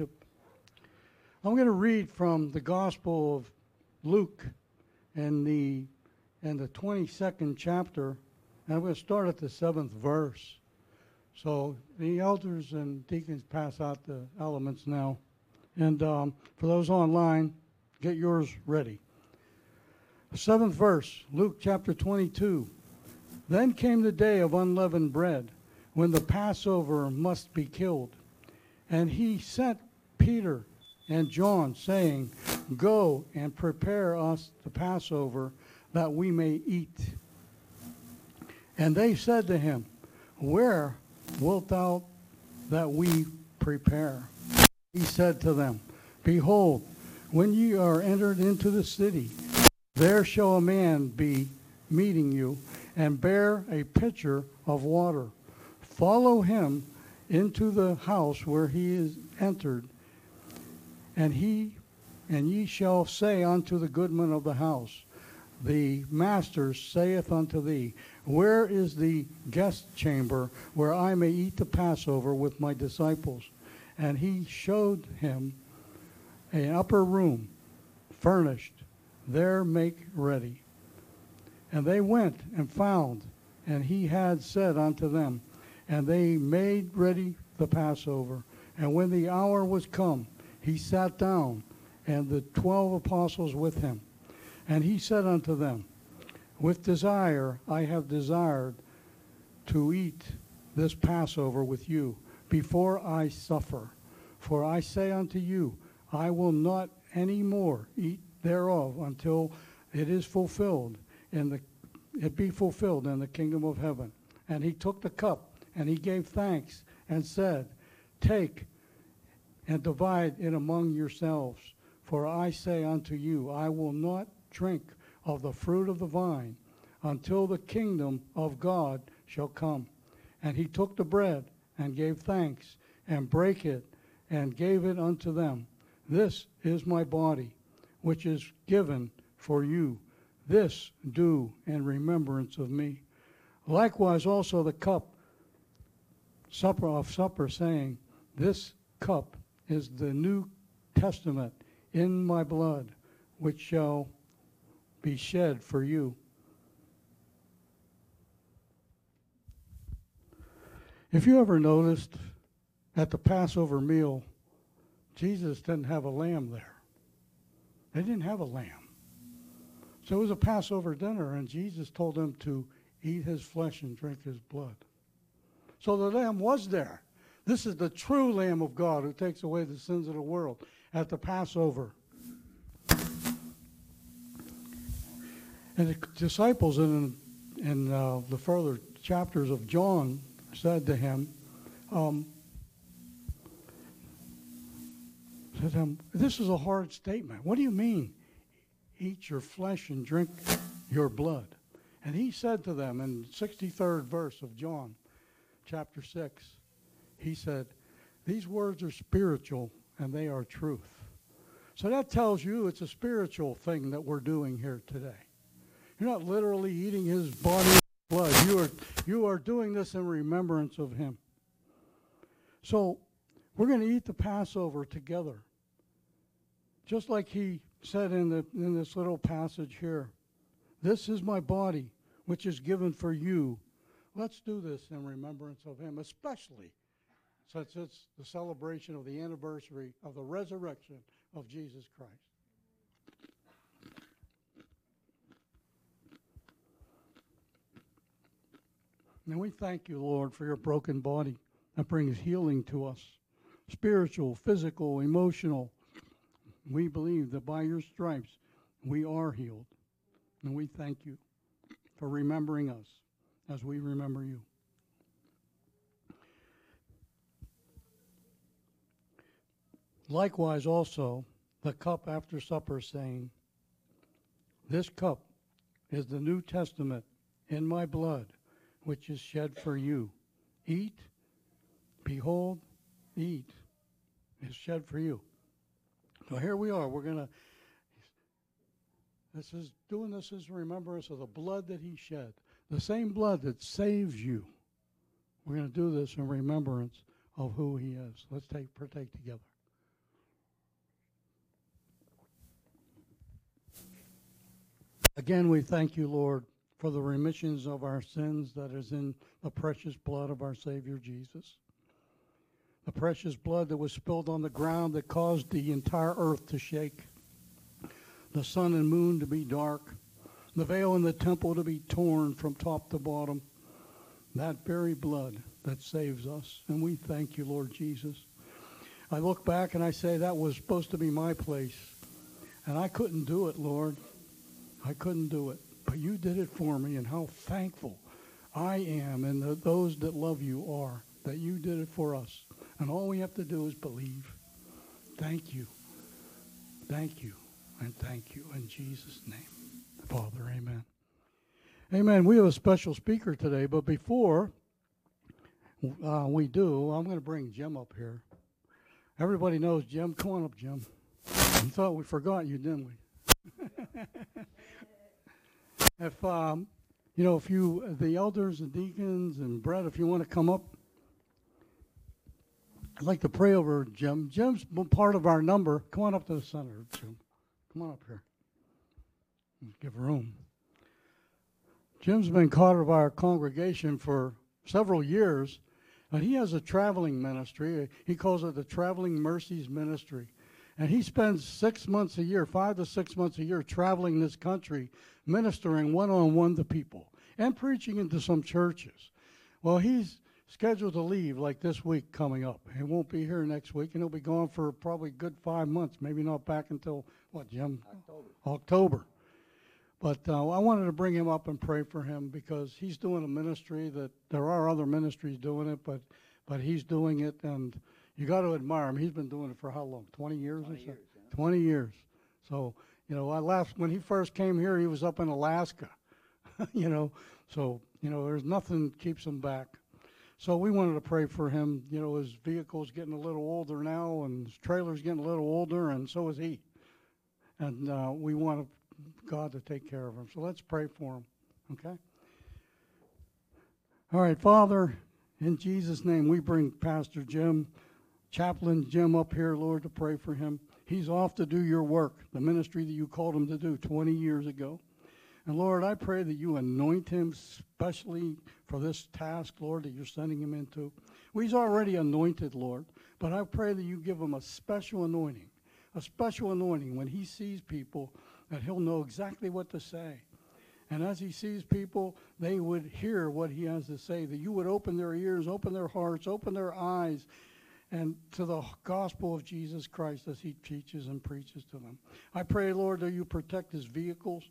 I'm going to read from the Gospel of Luke and the and the 22nd chapter. And I'm going to start at the seventh verse. So the elders and deacons pass out the elements now. And um, for those online, get yours ready. Seventh verse, Luke chapter 22. Then came the day of unleavened bread, when the Passover must be killed. And he sent Peter and John, saying, Go and prepare us the Passover, that we may eat. And they said to him, Where wilt thou that we prepare? He said to them, Behold, when ye are entered into the city, there shall a man be meeting you, and bear a pitcher of water. Follow him into the house where he is entered, and he and ye shall say unto the goodman of the house, The master saith unto thee, Where is the guest chamber where I may eat the Passover with my disciples? And he showed him an upper room, furnished. There make ready. And they went and found, and he had said unto them, and they made ready the Passover. And when the hour was come, he sat down, and the twelve apostles with him. And he said unto them, With desire I have desired to eat this Passover with you before I suffer. For I say unto you, I will not any more eat thereof until it is fulfilled in the it be fulfilled in the kingdom of heaven. And he took the cup and he gave thanks and said, Take and divide it among yourselves. For I say unto you, I will not drink of the fruit of the vine until the kingdom of God shall come. And he took the bread and gave thanks and brake it and gave it unto them. This is my body, which is given for you. This do in remembrance of me. Likewise also the cup supper of supper, saying, This cup is the New Testament in my blood, which shall be shed for you. If you ever noticed at the Passover meal, Jesus didn't have a lamb there. They didn't have a lamb. So it was a Passover dinner, and Jesus told them to eat his flesh and drink his blood. So the lamb was there. This is the true Lamb of God who takes away the sins of the world at the Passover. And the disciples in, in uh, the further chapters of John said to him, um, said to him, This is a hard statement. What do you mean? Eat your flesh and drink your blood. And he said to them in 63rd verse of John chapter 6, he said, These words are spiritual and they are truth. So that tells you it's a spiritual thing that we're doing here today. You're not literally eating his body and blood. You are, you are doing this in remembrance of him. So we're going to eat the Passover together. Just like he said in, the, in this little passage here. This is my body, which is given for you. Let's do this in remembrance of him, especially since it's the celebration of the anniversary of the resurrection of Jesus Christ. And we thank you, Lord, for your broken body that brings healing to us spiritual, physical, emotional. We believe that by your stripes we are healed. And we thank you for remembering us as we remember you. Likewise, also, the cup after supper, saying, This cup is the New Testament in my blood, which is shed for you. Eat, behold, eat, is shed for you. So here we are. We're going to, this is doing this as a remembrance of the blood that he shed, the same blood that saves you. We're going to do this in remembrance of who he is. Let's take partake together. Again, we thank you, Lord, for the remissions of our sins that is in the precious blood of our Savior Jesus. The precious blood that was spilled on the ground that caused the entire earth to shake, the sun and moon to be dark, the veil in the temple to be torn from top to bottom. That very blood that saves us. And we thank you, Lord Jesus. I look back and I say that was supposed to be my place. And I couldn't do it, Lord. I couldn't do it. But you did it for me, and how thankful I am and the, those that love you are that you did it for us. And all we have to do is believe. Thank you. Thank you. And thank you. In Jesus' name. Father, amen. Amen. We have a special speaker today, but before uh, we do, I'm going to bring Jim up here. Everybody knows Jim. Come on up, Jim. We thought we forgot you, didn't we? If um, you know, if you, the elders and deacons and Brett, if you want to come up, I'd like to pray over Jim. Jim's part of our number. Come on up to the center, Jim. Come on up here. Give room. Jim's been part of our congregation for several years, and he has a traveling ministry. He calls it the Traveling Mercies Ministry. And he spends six months a year, five to six months a year, traveling this country, ministering one on one to people and preaching into some churches. Well, he's scheduled to leave like this week coming up. He won't be here next week, and he'll be gone for probably good five months, maybe not back until, what, Jim? October. October. But uh, I wanted to bring him up and pray for him because he's doing a ministry that there are other ministries doing it, but but he's doing it, and you got to admire him. He's been doing it for how long? Twenty years 20 or so. years, yeah. Twenty years. So you know, I left when he first came here. He was up in Alaska. you know, so you know, there's nothing keeps him back. So we wanted to pray for him. You know, his vehicle's getting a little older now, and his trailer's getting a little older, and so is he. And uh, we want God to take care of him. So let's pray for him. Okay? All right, Father, in Jesus' name, we bring Pastor Jim, Chaplain Jim up here, Lord, to pray for him. He's off to do your work, the ministry that you called him to do 20 years ago. And Lord, I pray that you anoint him specially for this task, Lord, that you're sending him into. Well, he's already anointed, Lord, but I pray that you give him a special anointing, a special anointing when he sees people that he'll know exactly what to say. And as he sees people, they would hear what he has to say, that you would open their ears, open their hearts, open their eyes, and to the gospel of Jesus Christ as he teaches and preaches to them. I pray, Lord, that you protect his vehicles.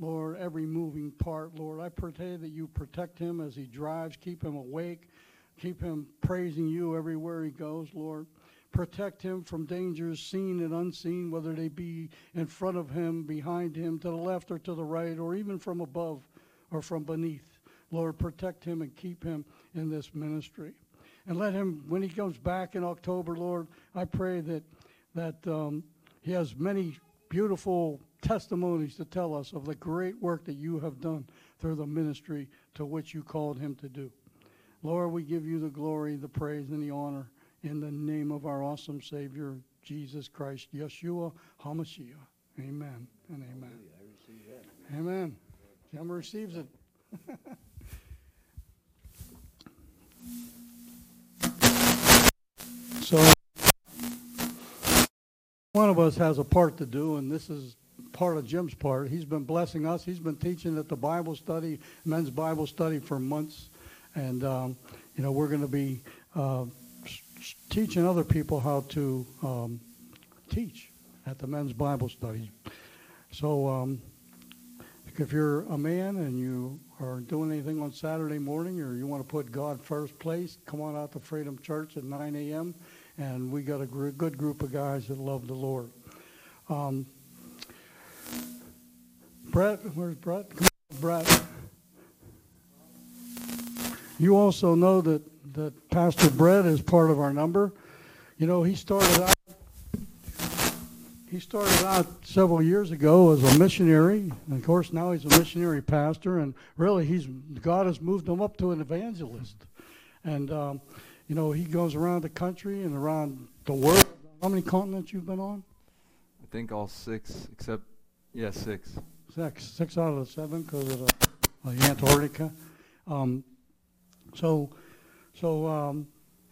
Lord, every moving part, Lord. I pray that you protect him as he drives, keep him awake, keep him praising you everywhere he goes, Lord. Protect him from dangers seen and unseen, whether they be in front of him, behind him, to the left or to the right, or even from above or from beneath. Lord, protect him and keep him in this ministry. And let him, when he comes back in October, Lord, I pray that, that um, he has many beautiful testimonies to tell us of the great work that you have done through the ministry to which you called him to do. Lord, we give you the glory, the praise, and the honor in the name of our awesome Savior, Jesus Christ, Yeshua HaMashiach. Amen and amen. That. Amen. Jim receives it. so, one of us has a part to do, and this is part of Jim's part. He's been blessing us. He's been teaching at the Bible study, men's Bible study for months, and um, you know we're going to be uh, teaching other people how to um, teach at the men's Bible study. So. Um, if you're a man and you are doing anything on Saturday morning or you want to put God first place, come on out to Freedom Church at 9 a.m. And we got a gr- good group of guys that love the Lord. Um, Brett, where's Brett? On, Brett. You also know that, that Pastor Brett is part of our number. You know, he started out he started out several years ago as a missionary. And of course, now he's a missionary pastor, and really, he's God has moved him up to an evangelist. And um, you know, he goes around the country and around the world. How many continents you've been on? I think all six, except, yeah, six. six, six out of the seven because of the, uh, Antarctica. Um, so, so um,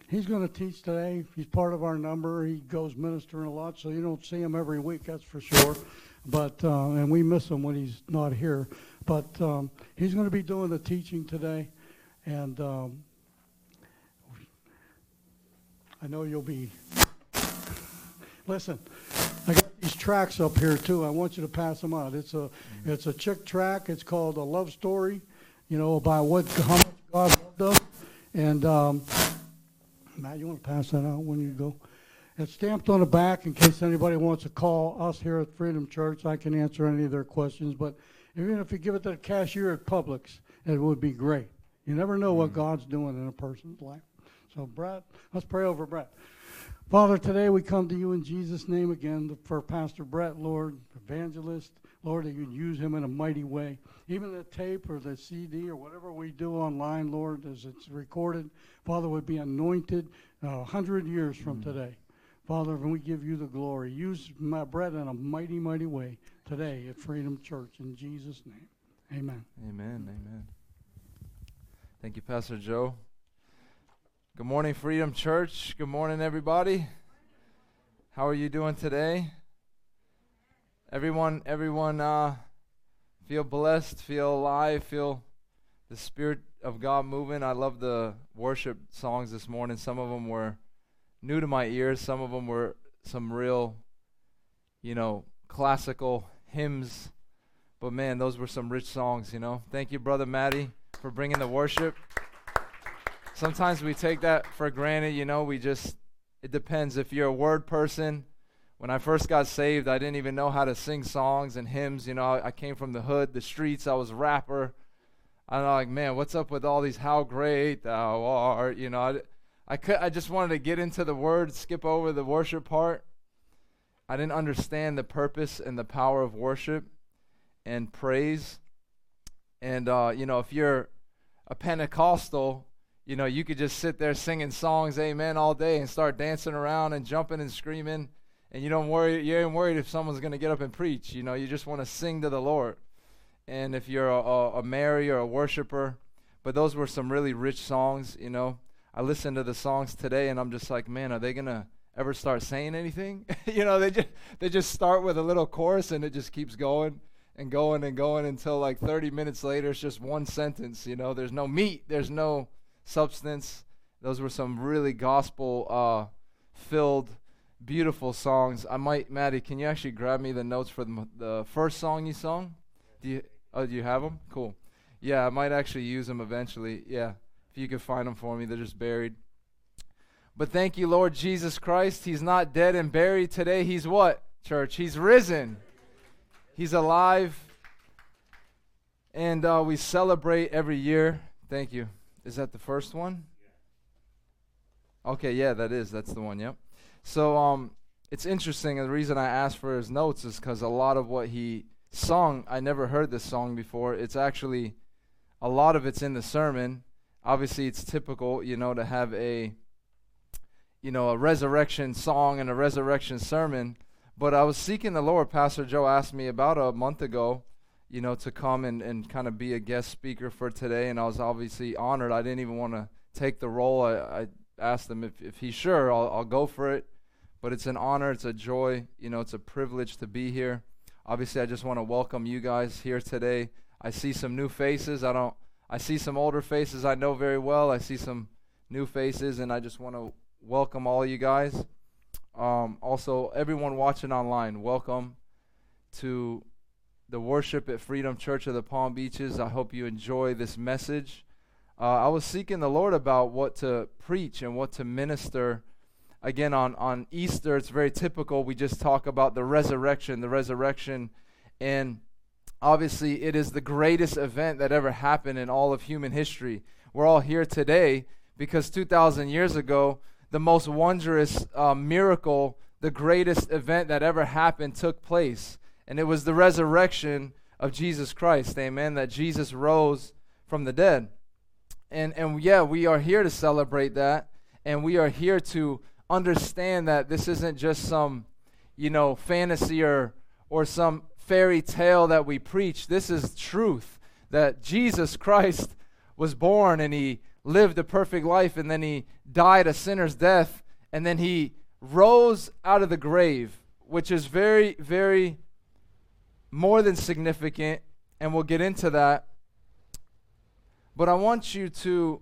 he's going to teach today. He's part of our number. He goes ministering a lot, so you don't see him every week, that's for sure. But uh, and we miss him when he's not here. But um, he's going to be doing the teaching today, and um, I know you'll be. Listen, I got these tracks up here too. I want you to pass them out. It's a it's a Chick tract. It's called a love story, you know, about what how much God loved us. And um, Matt, you want to pass that out when you go? It's stamped on the back in case anybody wants to call us here at Freedom Church. I can answer any of their questions. But even if you give it to the cashier at Publix, it would be great. You never know what God's doing in a person's life. So, Brett, let's pray over Brett. Father, today we come to you in Jesus' name again for Pastor Brett, Lord, evangelist. Lord, that you'd use him in a mighty way. Even the tape or the CD or whatever we do online, Lord, as it's recorded, Father, would be anointed a uh, hundred years from today. Father, and we give you the glory. Use my Brett in a mighty, mighty way today at Freedom Church. In Jesus' name, amen. Amen. Amen. Thank you, Pastor Joe. Good morning, Freedom Church. Good morning, everybody. How are you doing today? Everyone, everyone, uh, feel blessed, feel alive, feel the Spirit of God moving. I love the worship songs this morning. Some of them were new to my ears. Some of them were some real, you know, classical hymns. But man, those were some rich songs, you know. Thank you, Brother Matty, for bringing the worship sometimes we take that for granted, you know, we just, it depends. If you're a word person, when I first got saved, I didn't even know how to sing songs and hymns. You know, I, I came from the hood, the streets, I was a rapper. I'm like, man, what's up with all these how great thou art? You know, I, I, could, I just wanted to get into the word, skip over the worship part. I didn't understand the purpose and the power of worship and praise. And, uh, you know, if you're a Pentecostal, you know, you could just sit there singing songs, amen, all day and start dancing around and jumping and screaming. And you don't worry, you ain't worried if someone's going to get up and preach. You know, you just want to sing to the Lord. And if you're a, a, a Mary or a worshiper, but those were some really rich songs, you know. I listened to the songs today and I'm just like, man, are they going to ever start saying anything? you know, they just they just start with a little chorus and it just keeps going and going and going until like 30 minutes later it's just one sentence, you know. There's no meat, there's no substance. Those were some really gospel uh, filled, beautiful songs. I might, Maddie, can you actually grab me the notes for the, the first song you sung? Do you, oh, do you have them? Cool. Yeah, I might actually use them eventually. Yeah, if you could find them for me, they're just buried. But thank you, Lord Jesus Christ. He's not dead and buried today. He's what, church? He's risen. He's alive. And uh, we celebrate every year. Thank you. Is that the first one? Okay, yeah, that is. That's the one. Yep. So um, it's interesting. The reason I asked for his notes is because a lot of what he sung, I never heard this song before. It's actually a lot of it's in the sermon. Obviously, it's typical, you know, to have a you know a resurrection song and a resurrection sermon. But I was seeking the Lord. Pastor Joe asked me about a month ago you know, to come and, and kind of be a guest speaker for today. And I was obviously honored. I didn't even want to take the role. I, I asked him if, if he's sure, I'll, I'll go for it. But it's an honor, it's a joy, you know, it's a privilege to be here. Obviously, I just want to welcome you guys here today. I see some new faces. I don't. I see some older faces I know very well. I see some new faces, and I just want to welcome all you guys. Um, also, everyone watching online, welcome to the worship at Freedom Church of the Palm Beaches. I hope you enjoy this message. Uh, I was seeking the Lord about what to preach and what to minister. Again, on, on Easter, it's very typical. We just talk about the resurrection, the resurrection. And obviously, it is the greatest event that ever happened in all of human history. We're all here today because 2,000 years ago, the most wondrous uh, miracle, the greatest event that ever happened, took place. And it was the resurrection of Jesus Christ, amen, that Jesus rose from the dead. And, and yeah, we are here to celebrate that. And we are here to understand that this isn't just some, you know, fantasy or, or some fairy tale that we preach. This is truth that Jesus Christ was born and he lived a perfect life and then he died a sinner's death and then he rose out of the grave, which is very, very more than significant, and we'll get into that. But I want you to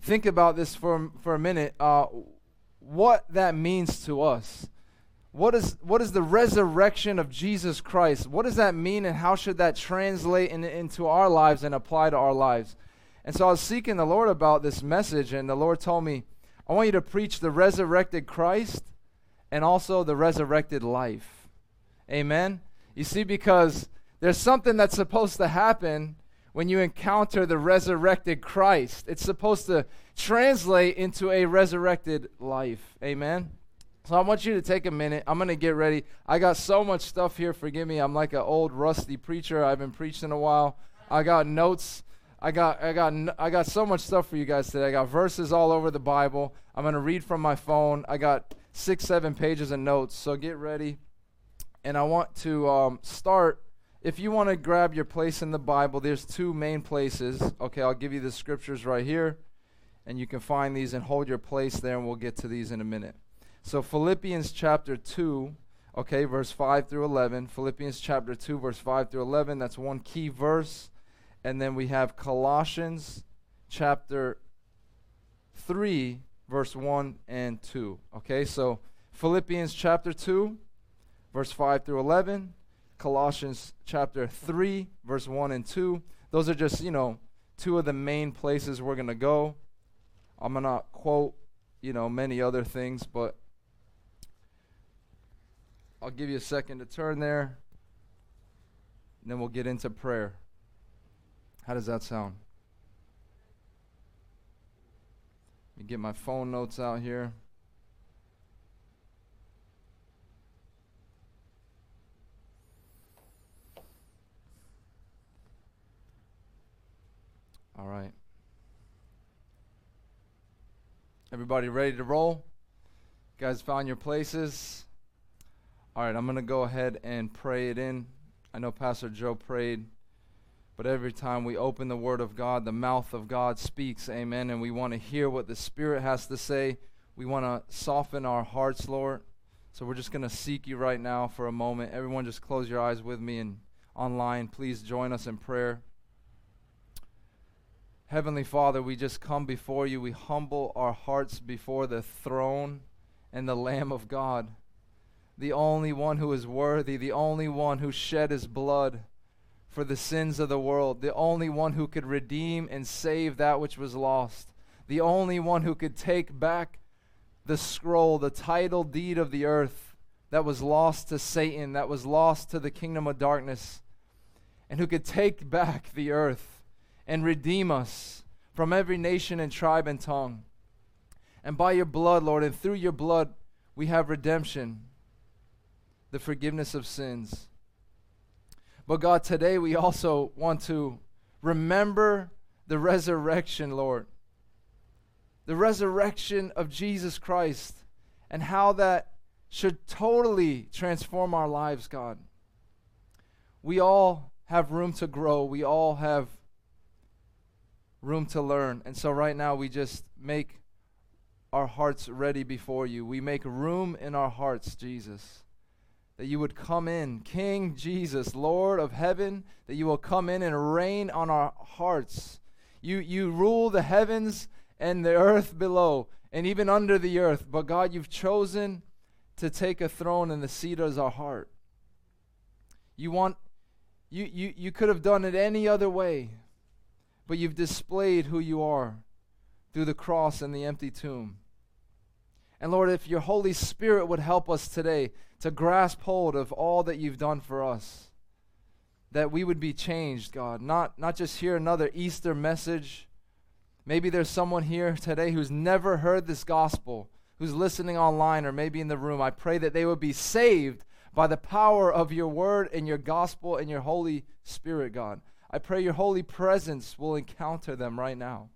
think about this for, for a minute. Uh, what that means to us. What is, what is the resurrection of Jesus Christ? What does that mean, and how should that translate in, into our lives and apply to our lives? And so I was seeking the Lord about this message, and the Lord told me, I want you to preach the resurrected Christ and also the resurrected life. Amen? You see, because there's something that's supposed to happen when you encounter the resurrected Christ. It's supposed to translate into a resurrected life. Amen? So I want you to take a minute. I'm going to get ready. I got so much stuff here. Forgive me. I'm like an old rusty preacher. I've been preaching a while. I got notes. I got I got I got so much stuff for you guys today. I got verses all over the Bible. I'm going to read from my phone. I got 6 7 pages of notes. So get ready. And I want to um, start if you want to grab your place in the Bible, there's two main places. Okay, I'll give you the scriptures right here and you can find these and hold your place there and we'll get to these in a minute. So, Philippians chapter 2, okay, verse 5 through 11. Philippians chapter 2, verse 5 through 11. That's one key verse. And then we have Colossians chapter 3, verse 1 and 2. Okay, so Philippians chapter 2, verse 5 through 11. Colossians chapter 3, verse 1 and 2. Those are just, you know, two of the main places we're going to go. I'm going to quote, you know, many other things, but I'll give you a second to turn there. And then we'll get into prayer. How does that sound? Let me get my phone notes out here. All right. Everybody ready to roll? You guys found your places? All right, I'm going to go ahead and pray it in. I know Pastor Joe prayed, but every time we open the Word of God, the mouth of God speaks. Amen. And we want to hear what the Spirit has to say. We want to soften our hearts, Lord. So we're just going to seek you right now for a moment. Everyone, just close your eyes with me and online. Please join us in prayer. Heavenly Father, we just come before you. We humble our hearts before the throne and the Lamb of God the only one who is worthy, the only one who shed his blood for the sins of the world, the only one who could redeem and save that which was lost, the only one who could take back the scroll, the title deed of the earth that was lost to Satan, that was lost to the kingdom of darkness, and who could take back the earth and redeem us from every nation and tribe and tongue. And by your blood, Lord, and through your blood, we have redemption the forgiveness of sins. But God, today we also want to remember the resurrection, Lord. The resurrection of Jesus Christ and how that should totally transform our lives, God. We all have room to grow, we all have room to learn. And so, right now, we just make our hearts ready before you. We make room in our hearts, Jesus that you would come in, King Jesus, Lord of heaven, that you will come in and reign on our hearts. You, you rule the heavens and the earth below, and even under the earth. But God, you've chosen to take a throne in the seat as our heart. You want you, you you could have done it any other way, but you've displayed who you are through the cross and the empty tomb. And Lord, if your Holy Spirit would help us today to grasp hold of all that you've done for us, that we would be changed, God. Not, not just hear another Easter message. Maybe there's someone here today who's never heard this gospel, who's listening online or maybe in the room. I pray that they would be saved by the power of your word and your gospel and your Holy Spirit, God. I pray your holy presence will encounter them right now.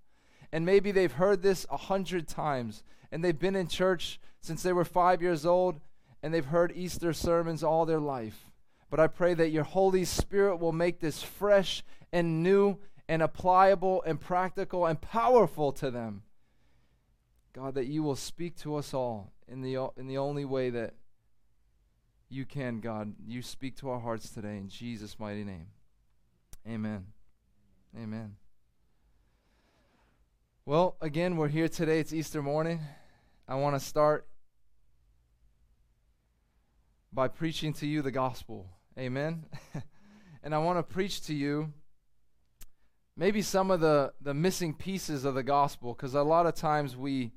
And maybe they've heard this a hundred times and they've been in church since they were five years old and they've heard Easter sermons all their life. but I pray that your Holy Spirit will make this fresh and new and applicable and practical and powerful to them. God, that you will speak to us all in the, in the only way that you can, God. You speak to our hearts today in Jesus' mighty name. Amen. Amen. Well, again, we're here today. It's Easter morning. I want to start by preaching to you the gospel. Amen. and I want to preach to you maybe some of the, the missing pieces of the gospel because a lot of times we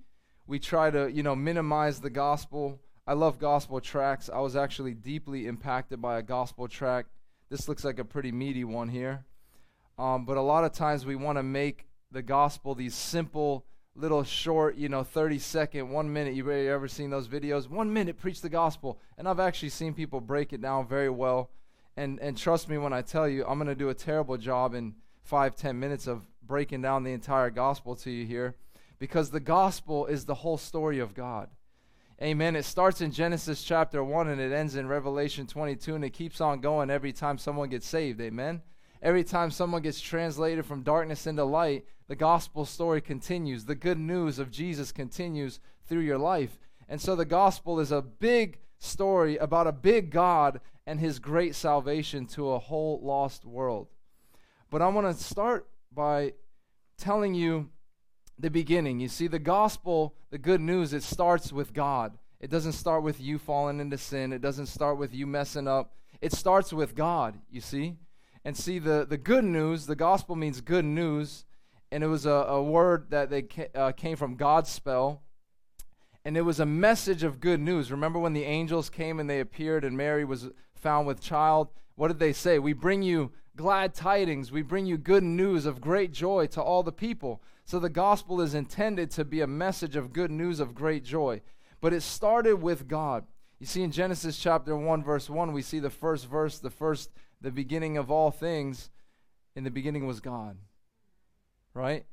we try to you know minimize the gospel i love gospel tracks i was actually deeply impacted by a gospel track this looks like a pretty meaty one here. Um, but a lot of times we want to make the gospel these simple little short you know 30 second one minute. You ever seen those videos? One minute preach the gospel. And i've actually seen people break it down very well. And and trust me when i tell you i'm going to do a terrible job in five ten minutes of breaking down the entire gospel to you here because the gospel is the whole story of God. Amen. It starts in Genesis chapter 1 and it ends in Revelation 22 and it keeps on going every time someone gets saved. Amen. Every time someone gets translated from darkness into light, the gospel story continues. The good news of Jesus continues through your life. And so the gospel is a big story about a big God and his great salvation to a whole lost world. But I want to start by telling you the beginning. You see, the gospel, the good news, it starts with God. It doesn't start with you falling into sin, it doesn't start with you messing up. It starts with God, you see? And see, the, the good news, the gospel means good news, and it was a, a word that they ca- uh, came from godspell. And it was a message of good news. Remember when the angels came and they appeared and Mary was found with child? What did they say? We bring you glad tidings. We bring you good news of great joy to all the people. So the gospel is intended to be a message of good news of great joy. But it started with God. You see in Genesis chapter 1 verse 1 we see the first verse, the first the beginning of all things. In the beginning was God. Right?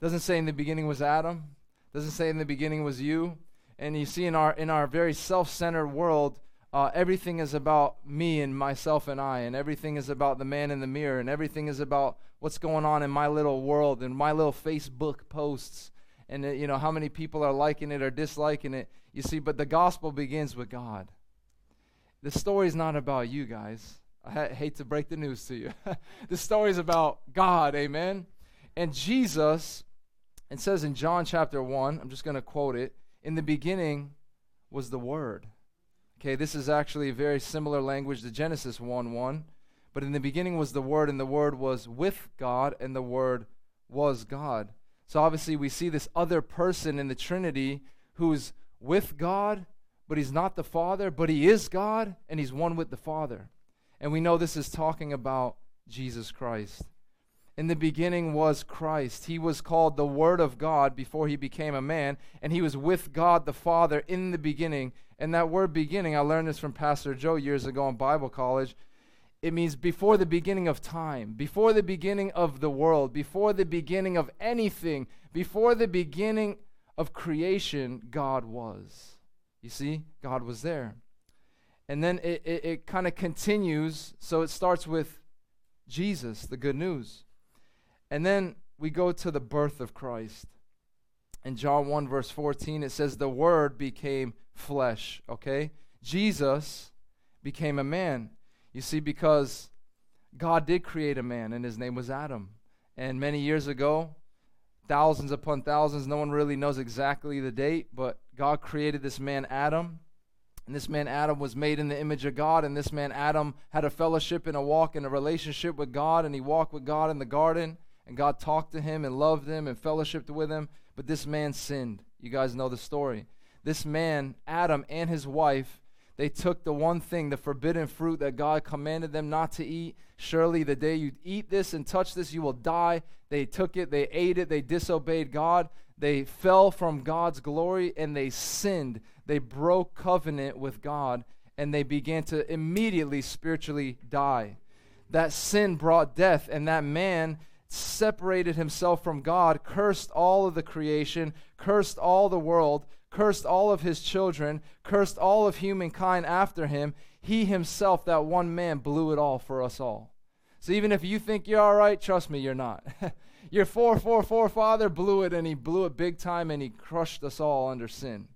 Doesn't say in the beginning was Adam. Doesn't say in the beginning was you. And you see in our in our very self-centered world, uh, everything is about me and myself and I, and everything is about the man in the mirror, and everything is about what's going on in my little world and my little Facebook posts, and uh, you know how many people are liking it or disliking it. You see, but the gospel begins with God. The story is not about you guys. I ha- hate to break the news to you. the story is about God, amen. And Jesus, it says in John chapter one. I'm just going to quote it. In the beginning was the Word Okay, this is actually very similar language to Genesis 1 1. But in the beginning was the Word, and the Word was with God, and the Word was God. So obviously, we see this other person in the Trinity who's with God, but he's not the Father, but he is God, and he's one with the Father. And we know this is talking about Jesus Christ. In the beginning was Christ. He was called the Word of God before he became a man, and he was with God the Father in the beginning. And that word beginning, I learned this from Pastor Joe years ago in Bible college. It means before the beginning of time, before the beginning of the world, before the beginning of anything, before the beginning of creation, God was. You see, God was there. And then it, it, it kind of continues. So it starts with Jesus, the good news. And then we go to the birth of Christ. In John 1, verse 14, it says, The Word became flesh, okay? Jesus became a man. You see, because God did create a man, and his name was Adam. And many years ago, thousands upon thousands, no one really knows exactly the date, but God created this man, Adam. And this man, Adam, was made in the image of God. And this man, Adam, had a fellowship and a walk and a relationship with God. And he walked with God in the garden and God talked to him and loved him and fellowshiped with him. But this man sinned. You guys know the story. This man, Adam, and his wife, they took the one thing, the forbidden fruit that God commanded them not to eat. Surely the day you eat this and touch this, you will die. They took it, they ate it, they disobeyed God. They fell from God's glory and they sinned. They broke covenant with God and they began to immediately spiritually die. That sin brought death, and that man separated himself from God, cursed all of the creation, cursed all the world, cursed all of his children, cursed all of humankind after him, he himself, that one man, blew it all for us all. So even if you think you're all right, trust me, you're not. Your 444 father blew it and he blew it big time and he crushed us all under sin.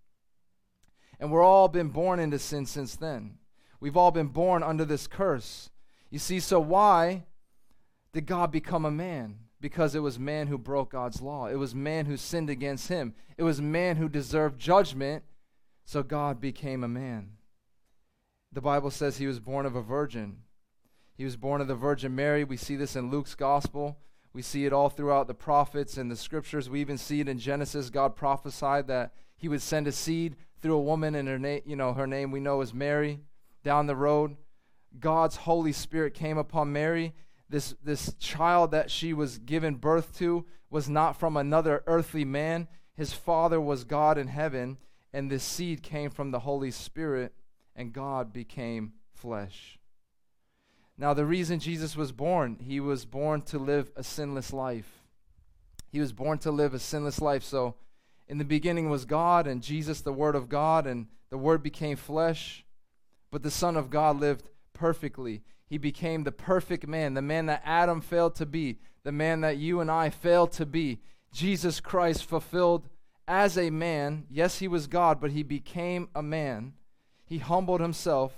And we're all been born into sin since then. We've all been born under this curse. You see, so why did God become a man? Because it was man who broke God's law. It was man who sinned against him. It was man who deserved judgment, so God became a man. The Bible says he was born of a virgin. He was born of the Virgin Mary. We see this in Luke's gospel. We see it all throughout the prophets and the scriptures. We even see it in Genesis. God prophesied that he would send a seed through a woman, and her name, you know, her name we know is Mary. Down the road, God's Holy Spirit came upon Mary. This this child that she was given birth to was not from another earthly man. His father was God in heaven, and this seed came from the Holy Spirit, and God became flesh. Now, the reason Jesus was born, he was born to live a sinless life. He was born to live a sinless life. So, in the beginning was God, and Jesus, the Word of God, and the Word became flesh. But the Son of God lived perfectly. He became the perfect man, the man that Adam failed to be, the man that you and I failed to be. Jesus Christ fulfilled as a man. Yes, he was God, but he became a man. He humbled himself.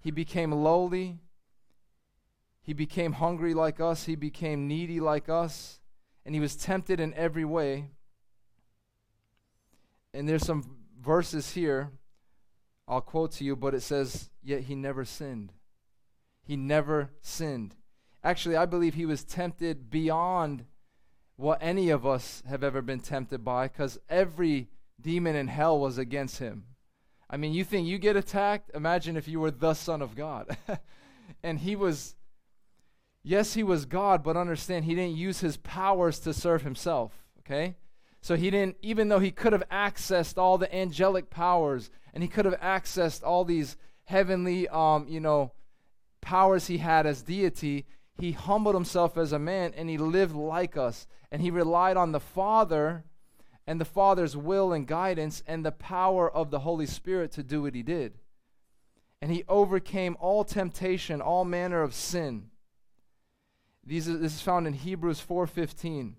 He became lowly. He became hungry like us, he became needy like us, and he was tempted in every way. And there's some verses here I'll quote to you, but it says, Yet he never sinned. He never sinned. Actually, I believe he was tempted beyond what any of us have ever been tempted by because every demon in hell was against him. I mean, you think you get attacked? Imagine if you were the Son of God. and he was Yes, he was God, but understand he didn't use his powers to serve himself, okay? So he didn't, even though he could have accessed all the angelic powers and he could have accessed all these heavenly, um, you know, powers he had as deity, he humbled himself as a man and he lived like us. And he relied on the Father and the Father's will and guidance and the power of the Holy Spirit to do what he did. And he overcame all temptation, all manner of sin. These this is found in Hebrews 4:15.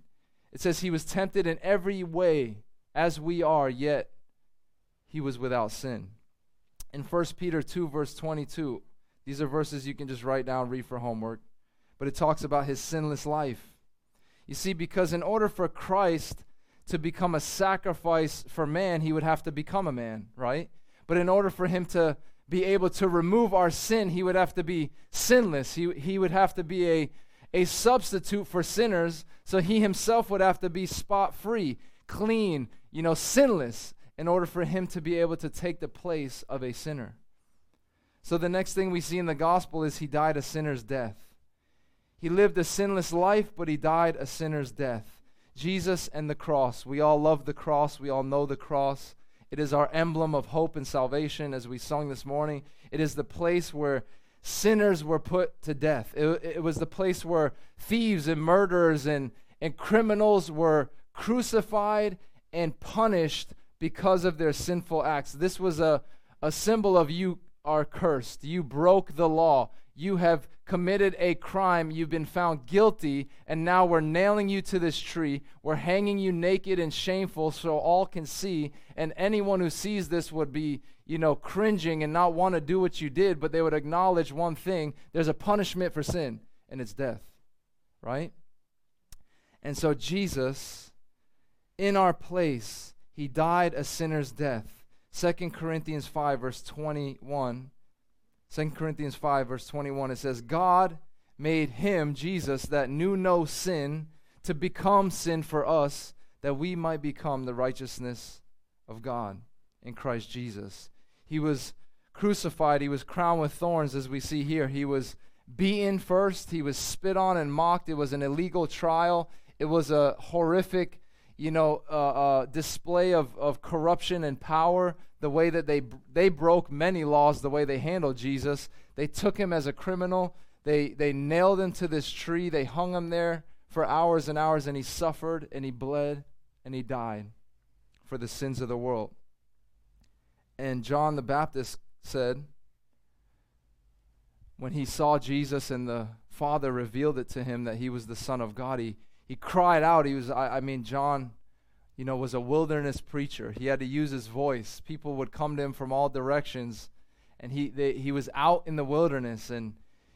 It says he was tempted in every way as we are, yet he was without sin. In 1 Peter 2 verse 22, these are verses you can just write down, read for homework, but it talks about his sinless life. You see because in order for Christ to become a sacrifice for man, he would have to become a man, right? But in order for him to be able to remove our sin, he would have to be sinless. He, he would have to be a a substitute for sinners, so he himself would have to be spot free, clean, you know, sinless, in order for him to be able to take the place of a sinner. So the next thing we see in the gospel is he died a sinner's death. He lived a sinless life, but he died a sinner's death. Jesus and the cross. We all love the cross, we all know the cross. It is our emblem of hope and salvation, as we sung this morning. It is the place where sinners were put to death. It, it was the place where thieves and murderers and, and criminals were crucified and punished because of their sinful acts. This was a, a symbol of you are cursed. You broke the law. You have committed a crime. You've been found guilty, and now we're nailing you to this tree. We're hanging you naked and shameful so all can see. And anyone who sees this would be you know, cringing and not want to do what you did, but they would acknowledge one thing there's a punishment for sin, and it's death, right? And so Jesus, in our place, he died a sinner's death. 2 Corinthians 5, verse 21. 2 Corinthians 5, verse 21, it says, God made him, Jesus, that knew no sin, to become sin for us, that we might become the righteousness of God in Christ Jesus. He was crucified. He was crowned with thorns, as we see here. He was beaten first. He was spit on and mocked. It was an illegal trial. It was a horrific, you know, uh, uh, display of, of corruption and power. The way that they they broke many laws, the way they handled Jesus. They took him as a criminal. They they nailed him to this tree. They hung him there for hours and hours, and he suffered and he bled and he died for the sins of the world. And John the Baptist said, when he saw Jesus and the Father revealed it to him that he was the Son of God, he, he cried out. He was, I, I mean, John, you know, was a wilderness preacher. He had to use his voice. People would come to him from all directions, and he, they, he was out in the wilderness, and,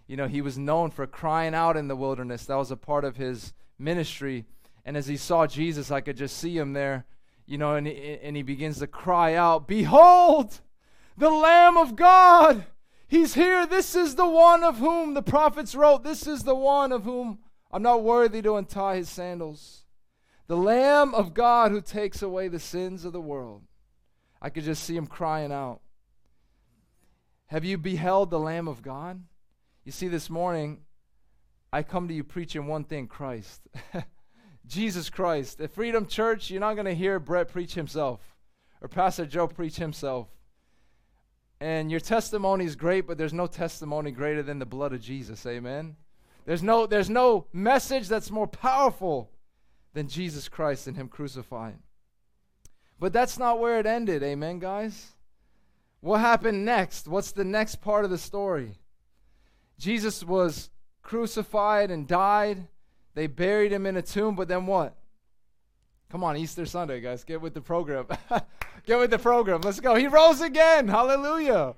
you know, he was known for crying out in the wilderness. That was a part of his ministry. And as he saw Jesus, I could just see him there, you know, and, and he begins to cry out, Behold, the Lamb of God He's here. This is the one of whom the prophets wrote. This is the one of whom I'm not worthy to untie his sandals. The Lamb of God who takes away the sins of the world. I could just see him crying out. Have you beheld the Lamb of God? You see, this morning, I come to you preaching one thing Christ. Jesus Christ. At Freedom Church, you're not going to hear Brett preach himself or Pastor Joe preach himself. And your testimony is great, but there's no testimony greater than the blood of Jesus. Amen. There's no, there's no message that's more powerful than Jesus Christ and Him crucified. But that's not where it ended. Amen, guys. What happened next? What's the next part of the story? Jesus was crucified and died. They buried him in a tomb, but then what? Come on, Easter Sunday, guys. Get with the program. Get with the program. Let's go. He rose again. Hallelujah.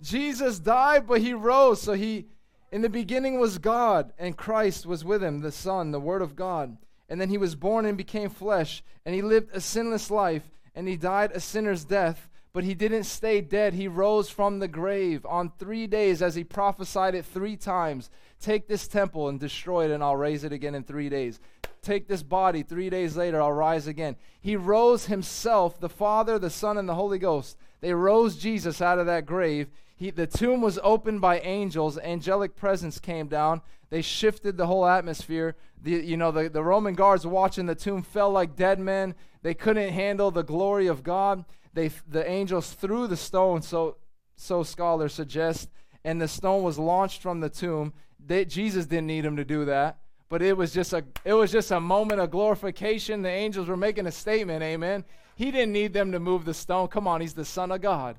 Jesus died, but he rose. So he, in the beginning, was God, and Christ was with him, the Son, the Word of God. And then he was born and became flesh, and he lived a sinless life, and he died a sinner's death. But he didn't stay dead. He rose from the grave on three days, as he prophesied it three times. Take this temple and destroy it, and I'll raise it again in three days. Take this body. Three days later, I'll rise again. He rose himself, the Father, the Son, and the Holy Ghost. They rose Jesus out of that grave. He, the tomb was opened by angels. Angelic presence came down. They shifted the whole atmosphere. The, you know, the, the Roman guards watching the tomb fell like dead men. They couldn't handle the glory of God. They, the angels threw the stone, so, so scholars suggest, and the stone was launched from the tomb. They, Jesus didn't need him to do that but it was just a it was just a moment of glorification. The angels were making a statement, amen. He didn't need them to move the stone. Come on, he's the son of God.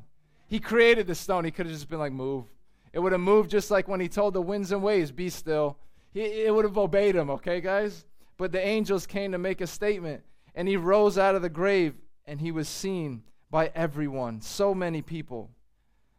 He created the stone. He could have just been like, move. It would have moved just like when he told the winds and waves, be still. He, it would have obeyed him, okay, guys? But the angels came to make a statement, and he rose out of the grave, and he was seen by everyone. So many people.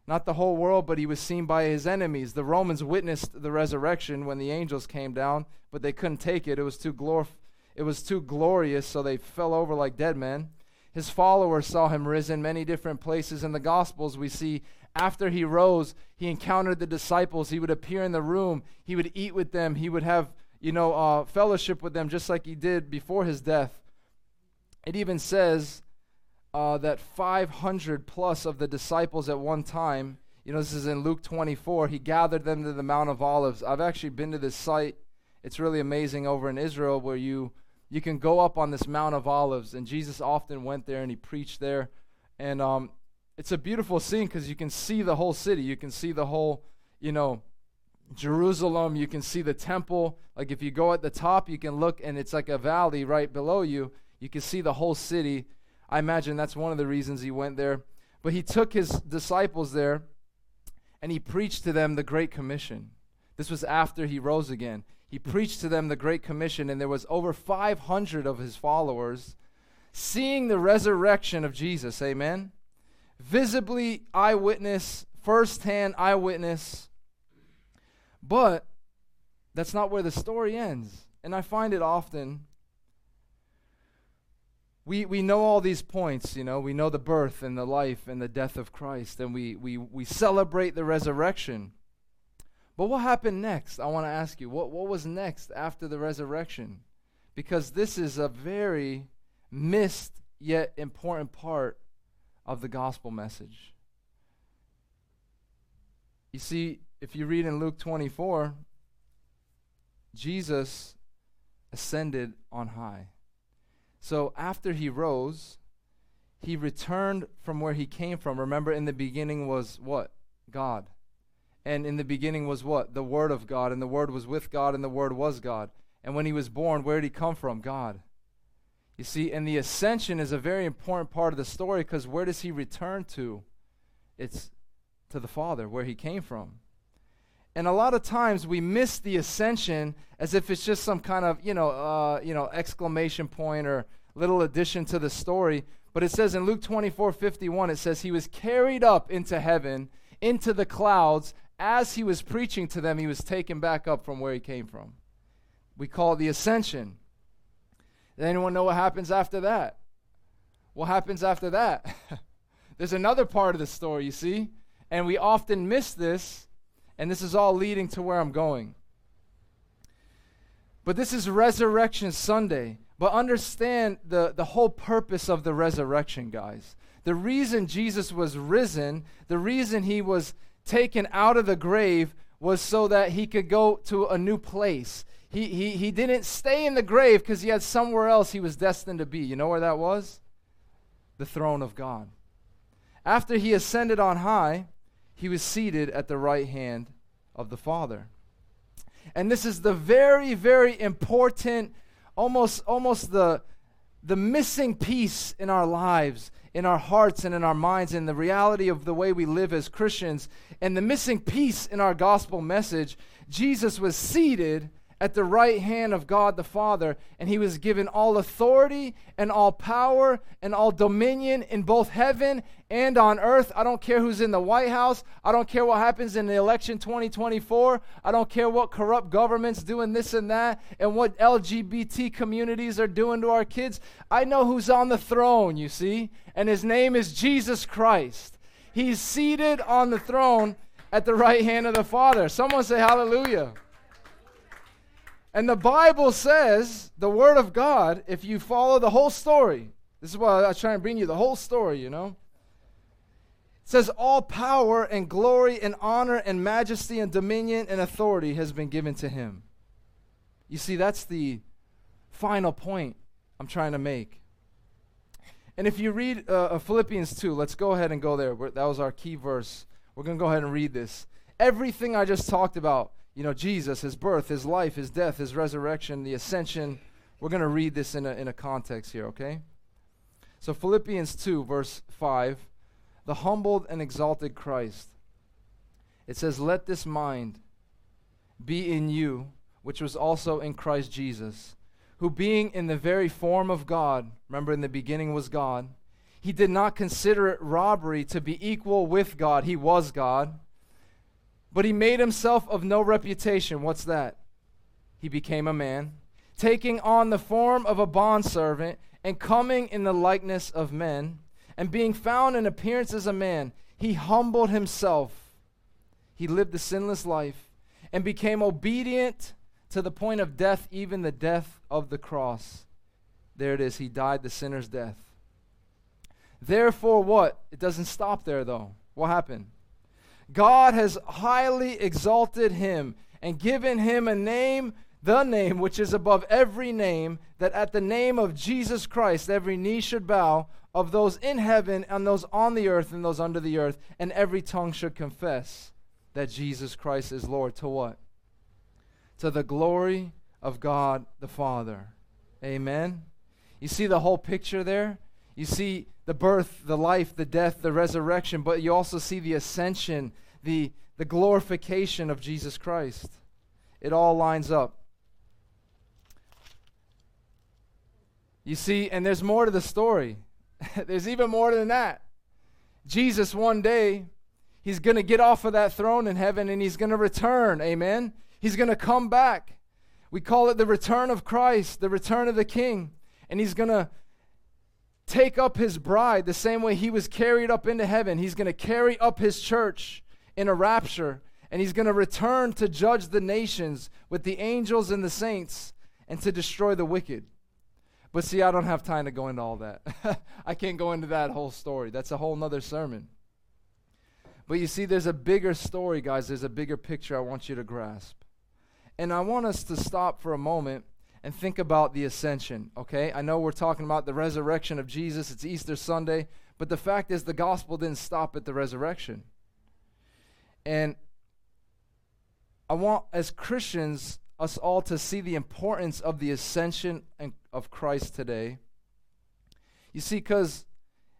Not the whole world, but he was seen by his enemies. The Romans witnessed the resurrection when the angels came down, but they couldn't take it. It was too glor- it was too glorious, so they fell over like dead men. His followers saw him risen many different places in the gospels. We see after he rose, he encountered the disciples. He would appear in the room. He would eat with them. He would have, you know, uh, fellowship with them just like he did before his death. It even says uh, that 500 plus of the disciples at one time, you know, this is in Luke 24, he gathered them to the Mount of Olives. I've actually been to this site. It's really amazing over in Israel where you you can go up on this Mount of Olives, and Jesus often went there and he preached there. And um, it's a beautiful scene because you can see the whole city. You can see the whole, you know, Jerusalem. You can see the temple. Like if you go at the top, you can look, and it's like a valley right below you. You can see the whole city. I imagine that's one of the reasons he went there. But he took his disciples there and he preached to them the Great Commission. This was after he rose again. He preached to them the Great Commission, and there was over 500 of his followers seeing the resurrection of Jesus. Amen. Visibly eyewitness, firsthand eyewitness. But that's not where the story ends. And I find it often we, we know all these points, you know, we know the birth and the life and the death of Christ, and we, we, we celebrate the resurrection. But what happened next? I want to ask you, what, what was next after the resurrection? Because this is a very missed yet important part of the gospel message. You see, if you read in Luke 24, Jesus ascended on high. So after he rose, he returned from where he came from. Remember, in the beginning was what? God. And in the beginning was what? The Word of God. And the Word was with God, and the Word was God. And when he was born, where did he come from? God. You see, and the ascension is a very important part of the story because where does he return to? It's to the Father, where he came from. And a lot of times we miss the ascension as if it's just some kind of, you know, uh, you know, exclamation point or little addition to the story. But it says in Luke 24 51, it says, He was carried up into heaven, into the clouds. As he was preaching to them, he was taken back up from where he came from. We call the ascension. Does anyone know what happens after that? What happens after that? There's another part of the story, you see? And we often miss this, and this is all leading to where I'm going. But this is Resurrection Sunday. But understand the, the whole purpose of the resurrection, guys. The reason Jesus was risen, the reason he was taken out of the grave, was so that he could go to a new place. He, he, he didn't stay in the grave because he had somewhere else he was destined to be. You know where that was? The throne of God. After he ascended on high, he was seated at the right hand of the Father. And this is the very, very important, almost, almost the, the missing piece in our lives, in our hearts, and in our minds, in the reality of the way we live as Christians. And the missing piece in our gospel message Jesus was seated at the right hand of God the Father, and he was given all authority and all power and all dominion in both heaven and on earth. I don't care who's in the White House. I don't care what happens in the election 2024. I don't care what corrupt governments doing this and that and what LGBT communities are doing to our kids. I know who's on the throne, you see, and his name is Jesus Christ. He's seated on the throne at the right hand of the Father. Someone say hallelujah. And the Bible says, the Word of God, if you follow the whole story, this is why I try and bring you the whole story, you know. It says, All power and glory and honor and majesty and dominion and authority has been given to him. You see, that's the final point I'm trying to make. And if you read uh, Philippians 2, let's go ahead and go there. That was our key verse. We're going to go ahead and read this. Everything I just talked about you know, Jesus, his birth, his life, his death, his resurrection, the ascension. We're going to read this in a, in a context here, okay? So, Philippians 2, verse 5 the humbled and exalted Christ. It says, Let this mind be in you, which was also in Christ Jesus, who being in the very form of God, remember in the beginning was God, he did not consider it robbery to be equal with God. He was God but he made himself of no reputation. What's that? He became a man, taking on the form of a bondservant, and coming in the likeness of men, and being found in appearance as a man, he humbled himself. He lived a sinless life and became obedient to the point of death, even the death of the cross. There it is. He died the sinner's death. Therefore, what? It doesn't stop there, though. What happened? God has highly exalted him and given him a name, the name which is above every name, that at the name of Jesus Christ every knee should bow, of those in heaven and those on the earth and those under the earth, and every tongue should confess that Jesus Christ is Lord. To what? To the glory of God the Father. Amen. You see the whole picture there? You see the birth, the life, the death, the resurrection, but you also see the ascension, the, the glorification of Jesus Christ. It all lines up. You see, and there's more to the story. there's even more than that. Jesus, one day, he's going to get off of that throne in heaven and he's going to return. Amen. He's going to come back. We call it the return of Christ, the return of the King. And he's going to take up his bride the same way he was carried up into heaven. He's going to carry up his church in a rapture, and he's going to return to judge the nations with the angels and the saints and to destroy the wicked. But see, I don't have time to go into all that. I can't go into that whole story. That's a whole nother sermon. But you see, there's a bigger story, guys. There's a bigger picture I want you to grasp. And I want us to stop for a moment and think about the ascension, okay? I know we're talking about the resurrection of Jesus, it's Easter Sunday, but the fact is the gospel didn't stop at the resurrection. And I want, as Christians, us all to see the importance of the ascension of Christ today You see, because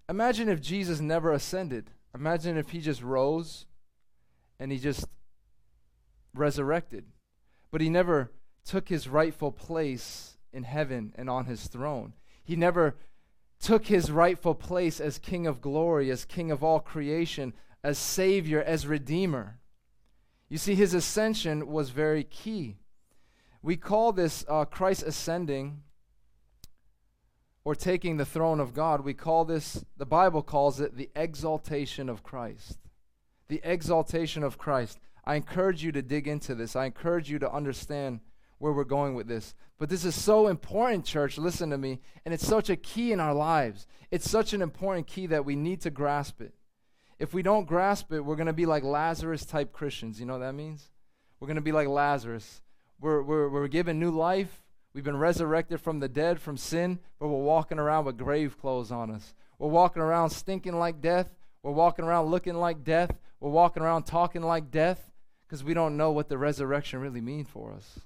imagine if Jesus never ascended. Imagine if he just rose and he just resurrected. But he never took his rightful place in heaven and on his throne. He never took his rightful place as King of glory, as King of all creation, as Savior, as Redeemer. You see, his ascension was very key. We call this uh, Christ ascending or taking the throne of God. We call this, the Bible calls it the exaltation of Christ. The exaltation of Christ. I encourage you to dig into this. I encourage you to understand where we're going with this. But this is so important, church. Listen to me. And it's such a key in our lives. It's such an important key that we need to grasp it. If we don't grasp it, we're going to be like Lazarus type Christians. You know what that means? We're going to be like Lazarus. We're, we're, we're given new life. We've been resurrected from the dead, from sin, but we're walking around with grave clothes on us. We're walking around stinking like death. We're walking around looking like death. We're walking around talking like death because we don't know what the resurrection really means for us.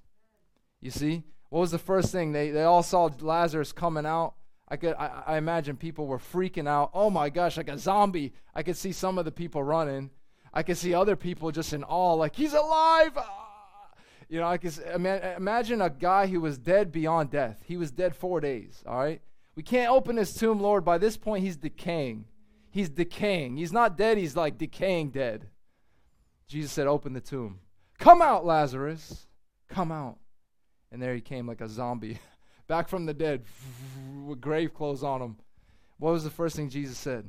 You see? What was the first thing? They, they all saw Lazarus coming out. I could I, I imagine people were freaking out. Oh my gosh, like a zombie. I could see some of the people running. I could see other people just in awe, like he's alive. Ah! You know, I could imagine a guy who was dead beyond death. He was dead four days. All right, we can't open his tomb, Lord. By this point, he's decaying. He's decaying. He's not dead. He's like decaying dead. Jesus said, "Open the tomb. Come out, Lazarus. Come out." And there he came like a zombie, back from the dead, with grave clothes on him. What was the first thing Jesus said?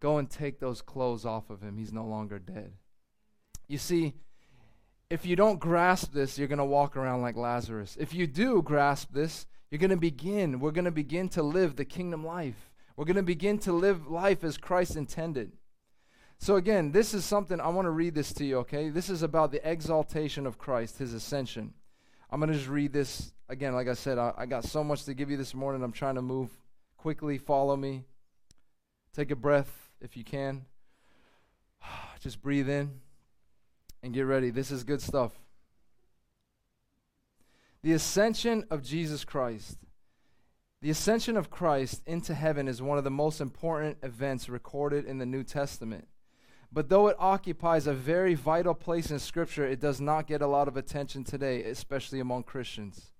Go and take those clothes off of him. He's no longer dead. You see, if you don't grasp this, you're going to walk around like Lazarus. If you do grasp this, you're going to begin. We're going to begin to live the kingdom life. We're going to begin to live life as Christ intended. So, again, this is something I want to read this to you, okay? This is about the exaltation of Christ, his ascension. I'm going to just read this again. Like I said, I, I got so much to give you this morning. I'm trying to move quickly. Follow me. Take a breath if you can. Just breathe in and get ready. This is good stuff. The ascension of Jesus Christ. The ascension of Christ into heaven is one of the most important events recorded in the New Testament. But though it occupies a very vital place in Scripture, it does not get a lot of attention today, especially among Christians.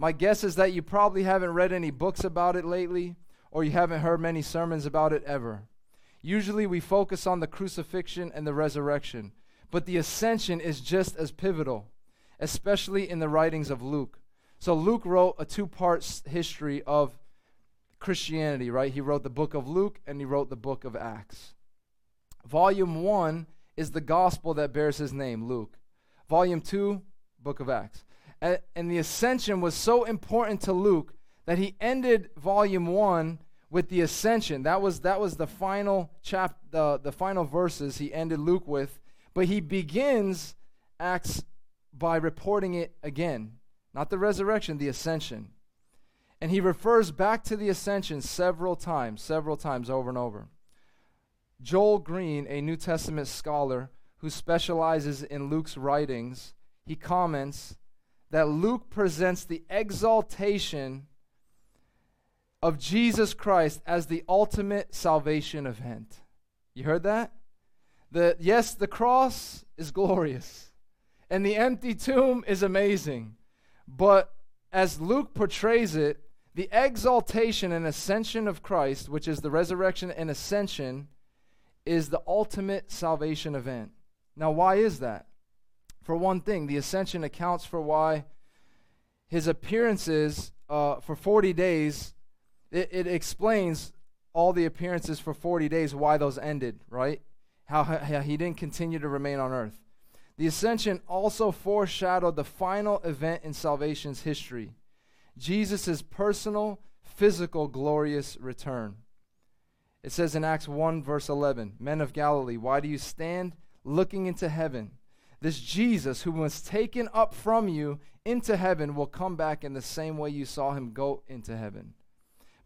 My guess is that you probably haven't read any books about it lately, or you haven't heard many sermons about it ever. Usually we focus on the crucifixion and the resurrection, but the ascension is just as pivotal, especially in the writings of Luke. So Luke wrote a two part history of Christianity, right? He wrote the book of Luke and he wrote the book of Acts. Volume 1 is the gospel that bears his name, Luke. Volume 2, book of Acts. And, the ascension was so important to Luke that he ended volume 1 with the ascension. That was that was the final chap the, the final verses he ended Luke with, but he begins Acts by reporting it again. Not the resurrection, the ascension. And he refers back to the ascension several times, several times over and over. Joel Green, a New Testament scholar who specializes in Luke's writings, he comments that Luke presents the exaltation of Jesus Christ as the ultimate salvation event. You heard that? The yes, the cross is glorious and the empty tomb is amazing. But as Luke portrays it, the exaltation and ascension of Christ, which is the resurrection and ascension, is the ultimate salvation event. Now, why is that? For one thing, the ascension accounts for why his appearances uh, for 40 days, it, it explains all the appearances for 40 days, why those ended, right? How, how he didn't continue to remain on earth. The ascension also foreshadowed the final event in salvation's history Jesus' personal, physical, glorious return. It says in Acts 1, verse 11 Men of Galilee, why do you stand looking into heaven? This Jesus, who was taken up from you into heaven, will come back in the same way you saw him go into heaven.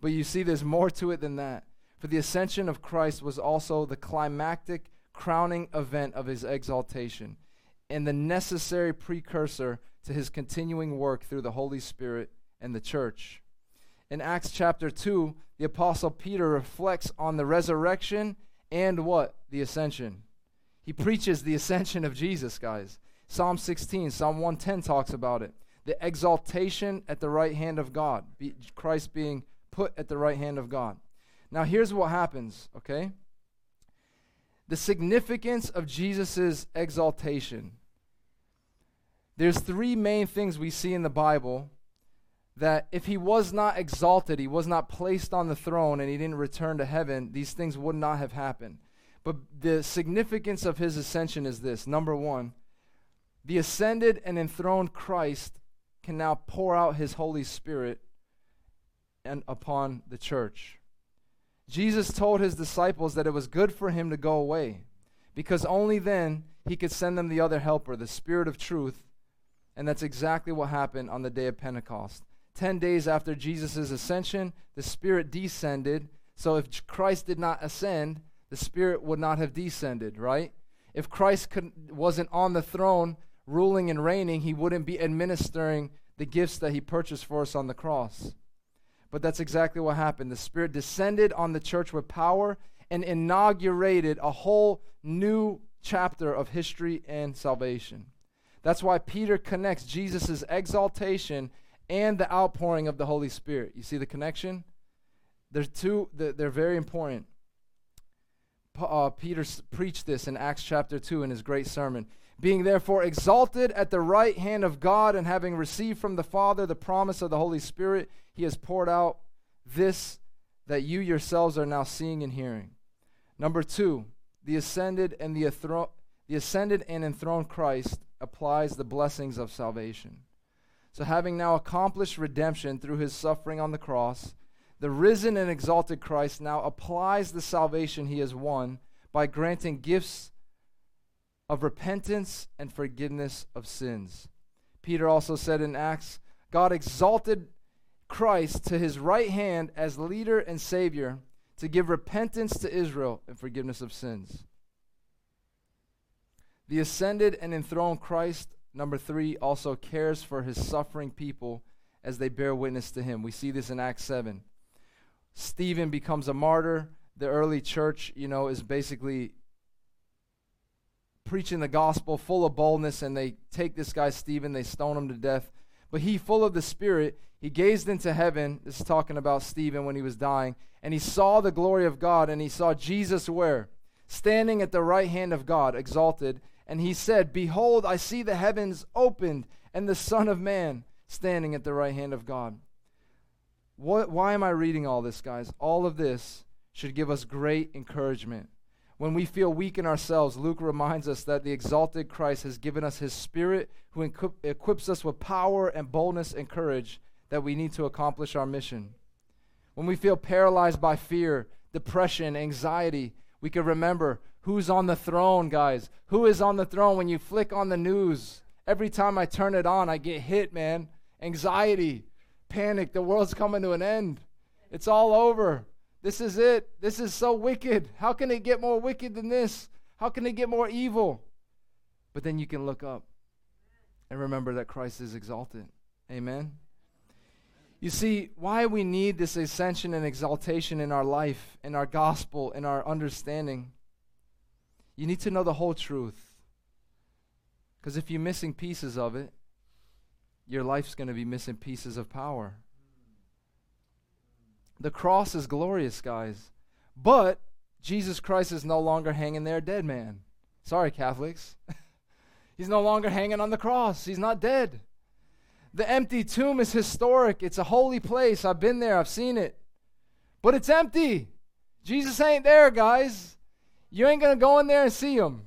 But you see, there's more to it than that. For the ascension of Christ was also the climactic crowning event of his exaltation and the necessary precursor to his continuing work through the Holy Spirit and the church. In Acts chapter 2, the Apostle Peter reflects on the resurrection and what? The ascension. He preaches the ascension of Jesus, guys. Psalm 16, Psalm 110 talks about it. The exaltation at the right hand of God, Christ being put at the right hand of God. Now, here's what happens, okay? The significance of Jesus' exaltation. There's three main things we see in the Bible that if he was not exalted, he was not placed on the throne, and he didn't return to heaven, these things would not have happened. But the significance of his ascension is this number one, the ascended and enthroned Christ can now pour out his Holy Spirit and upon the church. Jesus told his disciples that it was good for him to go away because only then he could send them the other helper, the Spirit of truth. And that's exactly what happened on the day of Pentecost. Ten days after Jesus' ascension, the Spirit descended. So if Christ did not ascend, the Spirit would not have descended, right? If Christ could, wasn't on the throne ruling and reigning, he wouldn't be administering the gifts that he purchased for us on the cross. But that's exactly what happened. The Spirit descended on the church with power and inaugurated a whole new chapter of history and salvation. That's why Peter connects Jesus' exaltation and the outpouring of the Holy Spirit. You see the connection? They're two, they're very important. Uh, Peter preached this in Acts chapter 2 in his great sermon. Being therefore exalted at the right hand of God, and having received from the Father the promise of the Holy Spirit, he has poured out this that you yourselves are now seeing and hearing. Number two, the ascended and the, athro- the ascended and enthroned Christ applies the blessings of salvation. So, having now accomplished redemption through his suffering on the cross, the risen and exalted Christ now applies the salvation he has won by granting gifts of repentance and forgiveness of sins. Peter also said in Acts God exalted Christ to his right hand as leader and Savior to give repentance to Israel and forgiveness of sins. The ascended and enthroned Christ, number three, also cares for his suffering people as they bear witness to him. We see this in Acts 7. Stephen becomes a martyr. The early church, you know, is basically preaching the gospel full of boldness, and they take this guy, Stephen, they stone him to death. But he, full of the Spirit, he gazed into heaven. This is talking about Stephen when he was dying. And he saw the glory of God, and he saw Jesus where? Standing at the right hand of God, exalted. And he said, Behold, I see the heavens opened, and the Son of Man standing at the right hand of God. What, why am I reading all this, guys? All of this should give us great encouragement. When we feel weak in ourselves, Luke reminds us that the exalted Christ has given us his Spirit, who equip, equips us with power and boldness and courage that we need to accomplish our mission. When we feel paralyzed by fear, depression, anxiety, we can remember who's on the throne, guys. Who is on the throne when you flick on the news? Every time I turn it on, I get hit, man. Anxiety, panic, the world's coming to an end. It's all over. This is it. This is so wicked. How can it get more wicked than this? How can it get more evil? But then you can look up and remember that Christ is exalted. Amen. You see, why we need this ascension and exaltation in our life, in our gospel, in our understanding. You need to know the whole truth. Because if you're missing pieces of it, your life's going to be missing pieces of power. The cross is glorious, guys. But Jesus Christ is no longer hanging there dead man. Sorry, Catholics. He's no longer hanging on the cross. He's not dead. The empty tomb is historic. It's a holy place. I've been there, I've seen it. But it's empty. Jesus ain't there, guys. You ain't going to go in there and see him.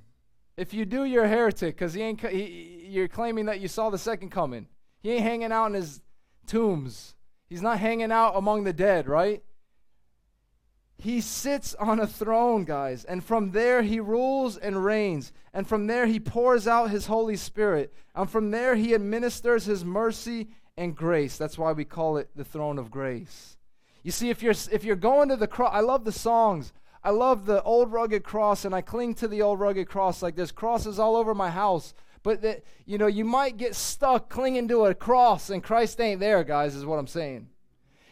If you do, you're a heretic because he ain't, he, you're claiming that you saw the second coming. He ain't hanging out in his tombs. He's not hanging out among the dead, right? He sits on a throne, guys, and from there he rules and reigns. And from there he pours out his Holy Spirit. And from there he administers his mercy and grace. That's why we call it the throne of grace. You see, if you're if you're going to the cross, I love the songs. I love the old rugged cross, and I cling to the old rugged cross like there's crosses all over my house. But that you know, you might get stuck clinging to a cross, and Christ ain't there, guys, is what I'm saying.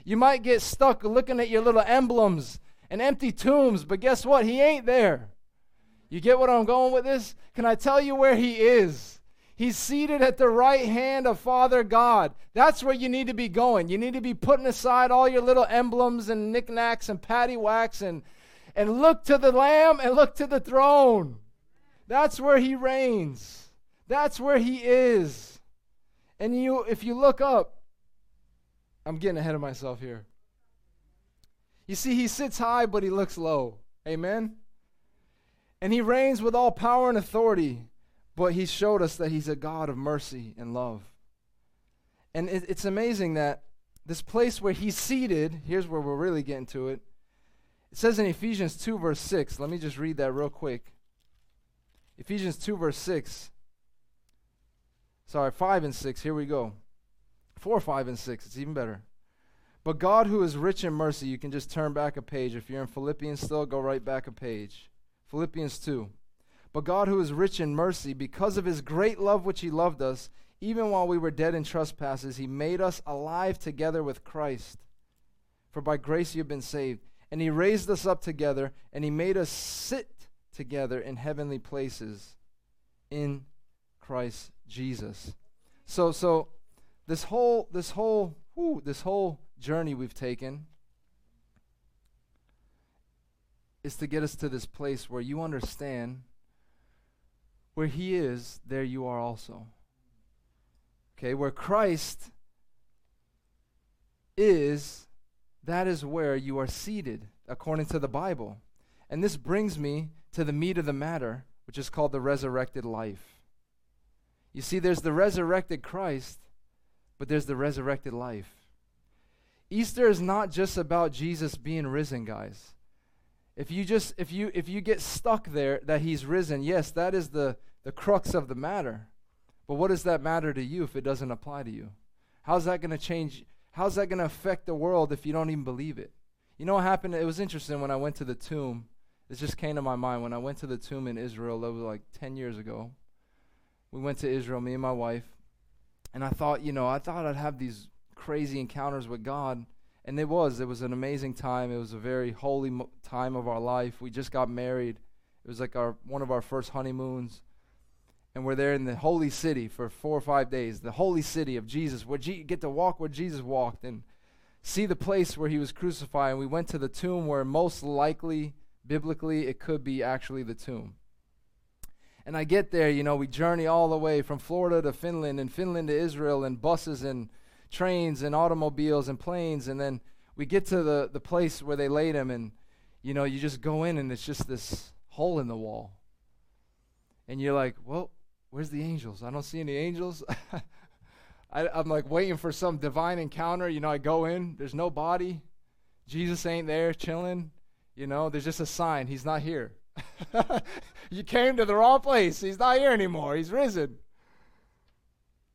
You might get stuck looking at your little emblems and empty tombs, but guess what? He ain't there. You get what I'm going with this? Can I tell you where he is? He's seated at the right hand of Father God. That's where you need to be going. You need to be putting aside all your little emblems and knickknacks and paddywhacks and, and look to the Lamb and look to the throne. That's where he reigns. That's where he is. And you if you look up, I'm getting ahead of myself here. You see, he sits high, but he looks low. Amen? And he reigns with all power and authority, but he showed us that he's a God of mercy and love. And it, it's amazing that this place where he's seated, here's where we're really getting to it. It says in Ephesians 2, verse 6. Let me just read that real quick. Ephesians 2, verse 6. Sorry, 5 and 6. Here we go. 4, 5, and 6. It's even better. But God, who is rich in mercy, you can just turn back a page. If you're in Philippians still, go right back a page. Philippians 2. But God, who is rich in mercy, because of his great love which he loved us, even while we were dead in trespasses, he made us alive together with Christ. For by grace you have been saved. And he raised us up together, and he made us sit together in heavenly places in Christ Jesus. So so this whole this whole this whole journey we've taken is to get us to this place where you understand where he is, there you are also. Okay, where Christ is, that is where you are seated according to the Bible. And this brings me to the meat of the matter, which is called the resurrected life. You see, there's the resurrected Christ, but there's the resurrected life. Easter is not just about Jesus being risen, guys. If you just if you if you get stuck there that he's risen, yes, that is the the crux of the matter. But what does that matter to you if it doesn't apply to you? How's that going to change? How's that going to affect the world if you don't even believe it? You know what happened? It was interesting when I went to the tomb this just came to my mind when I went to the tomb in Israel. That was like 10 years ago. We went to Israel, me and my wife. And I thought, you know, I thought I'd have these crazy encounters with God. And it was. It was an amazing time. It was a very holy mo- time of our life. We just got married. It was like our one of our first honeymoons. And we're there in the holy city for four or five days, the holy city of Jesus, where get to walk where Jesus walked and see the place where he was crucified. And we went to the tomb where most likely Biblically, it could be actually the tomb. And I get there, you know, we journey all the way from Florida to Finland and Finland to Israel and buses and trains and automobiles and planes. And then we get to the, the place where they laid him, and, you know, you just go in and it's just this hole in the wall. And you're like, well, where's the angels? I don't see any angels. I, I'm like waiting for some divine encounter. You know, I go in, there's no body. Jesus ain't there chilling. You know, there's just a sign. He's not here. you came to the wrong place. He's not here anymore. He's risen.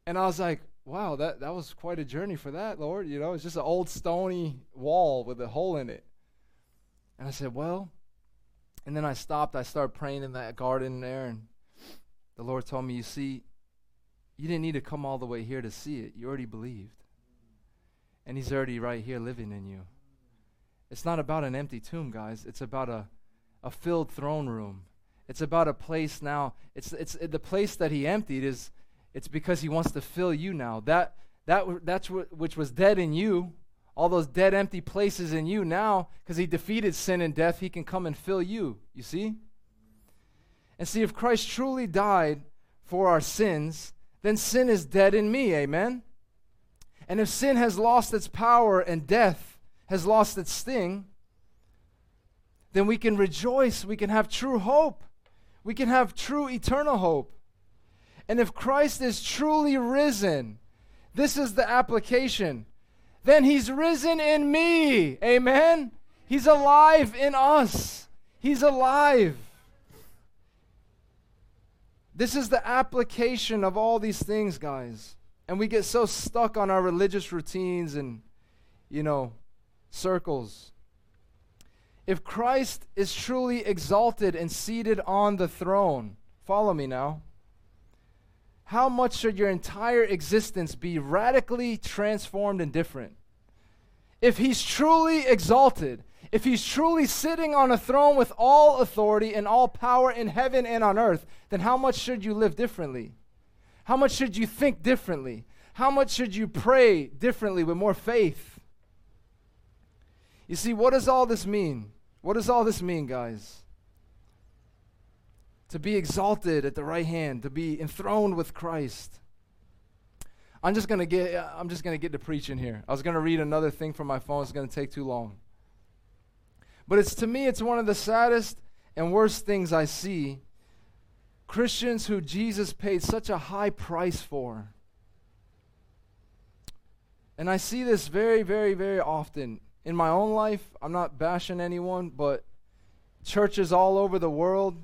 And I was like, wow, that, that was quite a journey for that, Lord. You know, it's just an old stony wall with a hole in it. And I said, well, and then I stopped. I started praying in that garden there, and the Lord told me, you see, you didn't need to come all the way here to see it. You already believed. And He's already right here living in you. It's not about an empty tomb, guys. It's about a, a filled throne room. It's about a place now. It's, it's the place that he emptied is it's because he wants to fill you now. That, that, that's what, which was dead in you, all those dead, empty places in you now, because he defeated sin and death, he can come and fill you. You see? And see, if Christ truly died for our sins, then sin is dead in me. Amen? And if sin has lost its power and death, has lost its sting, then we can rejoice. We can have true hope. We can have true eternal hope. And if Christ is truly risen, this is the application. Then he's risen in me. Amen. He's alive in us. He's alive. This is the application of all these things, guys. And we get so stuck on our religious routines and, you know, circles. If Christ is truly exalted and seated on the throne, follow me now. How much should your entire existence be radically transformed and different? if he's truly exalted, if he's truly sitting on a throne with all authority and all power in heaven and on earth, then how much should you live differently? How much should you think differently? How much should you pray differently with more faith? You see, what does all this mean? What does all this mean, guys? To be exalted at the right hand, to be enthroned with Christ. I'm just gonna get I'm just gonna get to preaching here. I was gonna read another thing from my phone, it's gonna take too long. But it's to me, it's one of the saddest and worst things I see. Christians who Jesus paid such a high price for. And I see this very, very, very often in my own life. I'm not bashing anyone, but churches all over the world.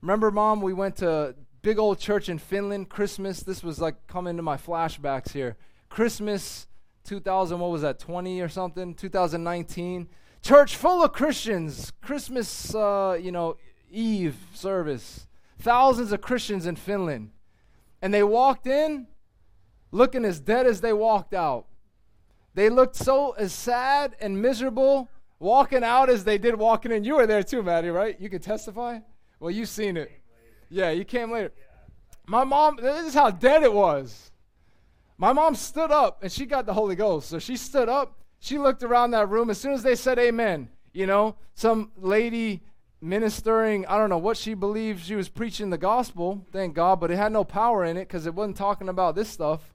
Remember, Mom, we went to big old church in Finland, Christmas. This was like coming to my flashbacks here. Christmas 2000, what was that, 20 or something? 2019 church full of Christians, Christmas, uh, you know, Eve service, thousands of Christians in Finland. And they walked in looking as dead as they walked out. They looked so as sad and miserable walking out as they did walking in. You were there too, Maddie, right? You can testify? Well, you've seen it. Yeah, you came later. My mom, this is how dead it was. My mom stood up and she got the Holy Ghost. So she stood up she looked around that room. As soon as they said amen, you know, some lady ministering, I don't know what she believed she was preaching the gospel, thank God, but it had no power in it because it wasn't talking about this stuff.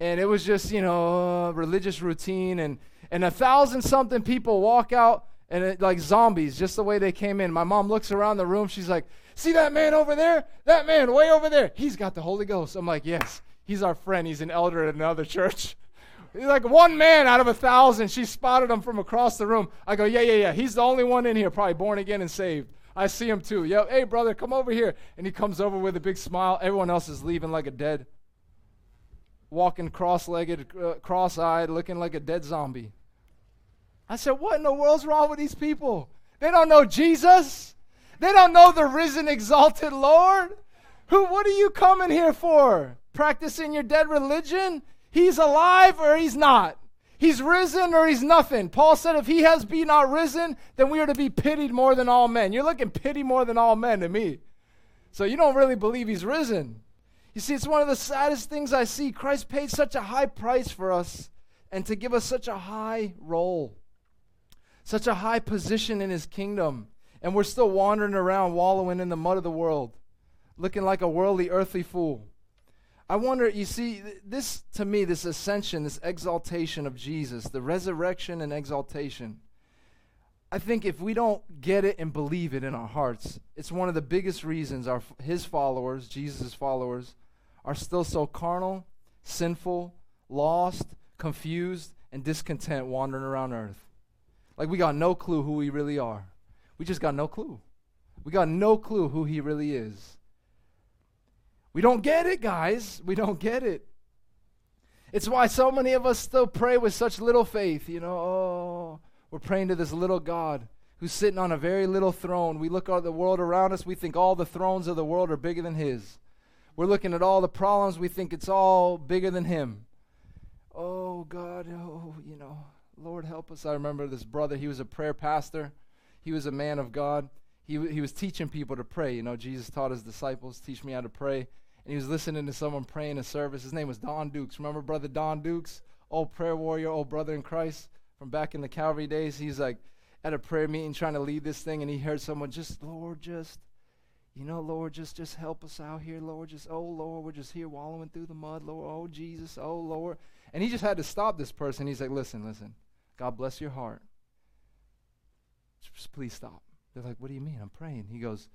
And it was just, you know, religious routine. And, and a thousand something people walk out and it, like zombies, just the way they came in. My mom looks around the room. She's like, See that man over there? That man way over there. He's got the Holy Ghost. I'm like, Yes, he's our friend. He's an elder at another church. He's like one man out of a thousand. She spotted him from across the room. I go, yeah, yeah, yeah. He's the only one in here, probably born again and saved. I see him too. Yo, hey, brother, come over here. And he comes over with a big smile. Everyone else is leaving like a dead, walking cross legged, uh, cross eyed, looking like a dead zombie. I said, what in the world's wrong with these people? They don't know Jesus. They don't know the risen, exalted Lord. Who, what are you coming here for? Practicing your dead religion? He's alive or he's not. He's risen or he's nothing. Paul said, if he has been not risen, then we are to be pitied more than all men. You're looking pity more than all men to me. So you don't really believe he's risen. You see, it's one of the saddest things I see. Christ paid such a high price for us and to give us such a high role, such a high position in his kingdom. And we're still wandering around, wallowing in the mud of the world, looking like a worldly, earthly fool. I wonder, you see, this to me, this ascension, this exaltation of Jesus, the resurrection and exaltation, I think if we don't get it and believe it in our hearts, it's one of the biggest reasons our his followers, Jesus' followers, are still so carnal, sinful, lost, confused, and discontent wandering around earth. Like we got no clue who we really are. We just got no clue. We got no clue who he really is. We don't get it, guys. We don't get it. It's why so many of us still pray with such little faith. You know, oh, we're praying to this little God who's sitting on a very little throne. We look at the world around us, we think all the thrones of the world are bigger than His. We're looking at all the problems, we think it's all bigger than Him. Oh, God, oh, you know, Lord help us. I remember this brother, he was a prayer pastor, he was a man of God. He, he was teaching people to pray. You know, Jesus taught his disciples, teach me how to pray and he was listening to someone praying a service. His name was Don Dukes. Remember Brother Don Dukes, old prayer warrior, old brother in Christ from back in the Calvary days? He's like at a prayer meeting trying to lead this thing, and he heard someone just, Lord, just, you know, Lord, just just help us out here, Lord. Just, oh Lord, we're just here wallowing through the mud, Lord. Oh Jesus, oh Lord. And he just had to stop this person. He's like, listen, listen. God bless your heart. Just please stop. They're like, what do you mean? I'm praying. He goes,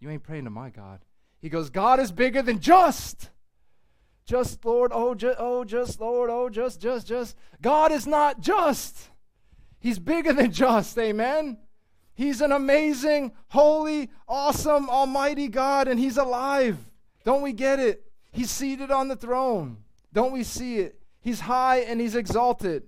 you ain't praying to my God. He goes, God is bigger than just. Just, Lord, oh, just, oh, just, Lord, oh, just, just, just. God is not just. He's bigger than just, amen? He's an amazing, holy, awesome, almighty God, and He's alive. Don't we get it? He's seated on the throne. Don't we see it? He's high and He's exalted.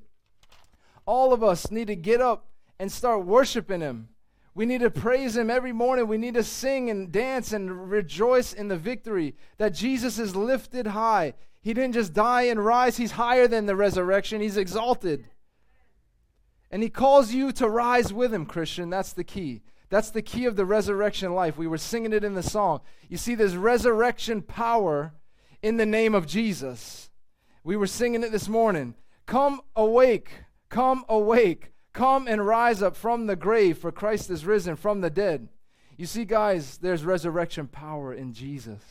All of us need to get up and start worshiping Him. We need to praise Him every morning. We need to sing and dance and rejoice in the victory that Jesus is lifted high. He didn't just die and rise, He's higher than the resurrection, He's exalted. And he calls you to rise with him, Christian. That's the key. That's the key of the resurrection life. We were singing it in the song. You see, there's resurrection power in the name of Jesus. We were singing it this morning. Come awake, come awake, come and rise up from the grave, for Christ is risen from the dead. You see, guys, there's resurrection power in Jesus.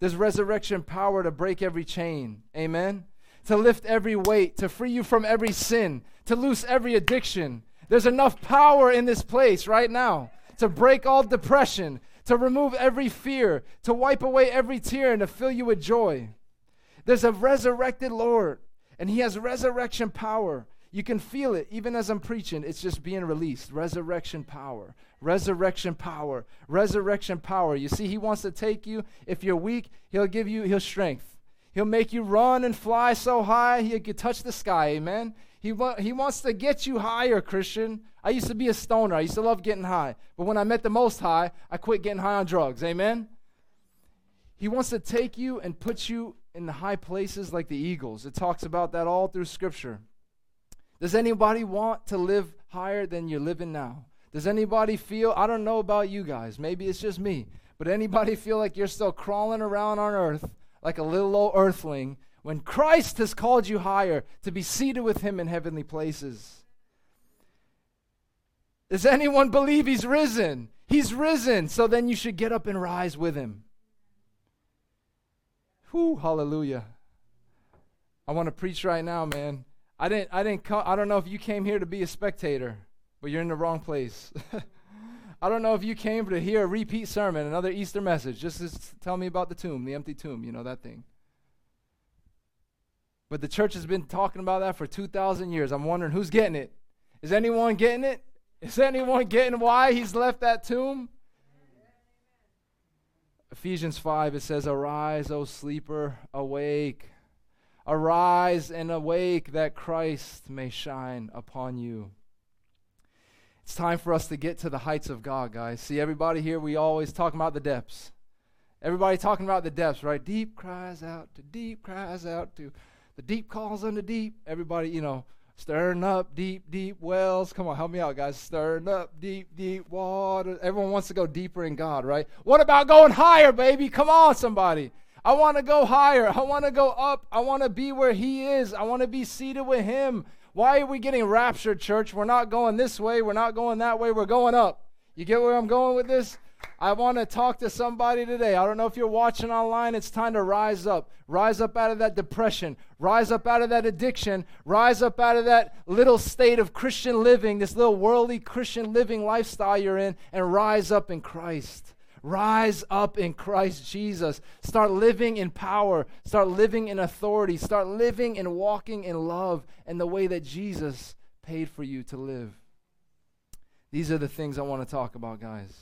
There's resurrection power to break every chain. Amen. To lift every weight, to free you from every sin, to loose every addiction. There's enough power in this place right now to break all depression, to remove every fear, to wipe away every tear, and to fill you with joy. There's a resurrected Lord, and He has resurrection power. You can feel it even as I'm preaching. It's just being released. Resurrection power. Resurrection power. Resurrection power. You see, He wants to take you. If you're weak, He'll give you He'll strength. He'll make you run and fly so high He can touch the sky. Amen. He, wa- he wants to get you higher, Christian. I used to be a stoner. I used to love getting high. But when I met the Most High, I quit getting high on drugs. Amen? He wants to take you and put you in the high places like the eagles. It talks about that all through Scripture. Does anybody want to live higher than you're living now? Does anybody feel, I don't know about you guys, maybe it's just me, but anybody feel like you're still crawling around on earth like a little old earthling when Christ has called you higher to be seated with him in heavenly places. Does anyone believe he's risen? He's risen, so then you should get up and rise with him. Whew, hallelujah. I want to preach right now, man. I didn't I didn't come I don't know if you came here to be a spectator, but you're in the wrong place. I don't know if you came to hear a repeat sermon, another Easter message, just to tell me about the tomb, the empty tomb, you know, that thing. But the church has been talking about that for 2,000 years. I'm wondering who's getting it. Is anyone getting it? Is anyone getting why he's left that tomb? Ephesians 5, it says, Arise, O sleeper, awake. Arise and awake that Christ may shine upon you. It's time for us to get to the heights of God, guys. See, everybody here, we always talk about the depths. Everybody talking about the depths, right? Deep cries out to deep cries out to the deep calls unto the deep. Everybody, you know, stirring up deep, deep wells. Come on, help me out, guys. Stirring up deep, deep water. Everyone wants to go deeper in God, right? What about going higher, baby? Come on, somebody. I want to go higher. I want to go up. I want to be where He is. I want to be seated with Him. Why are we getting raptured, church? We're not going this way. We're not going that way. We're going up. You get where I'm going with this? I want to talk to somebody today. I don't know if you're watching online. It's time to rise up. Rise up out of that depression. Rise up out of that addiction. Rise up out of that little state of Christian living, this little worldly Christian living lifestyle you're in, and rise up in Christ. Rise up in Christ Jesus. Start living in power. Start living in authority. Start living and walking in love and the way that Jesus paid for you to live. These are the things I want to talk about, guys.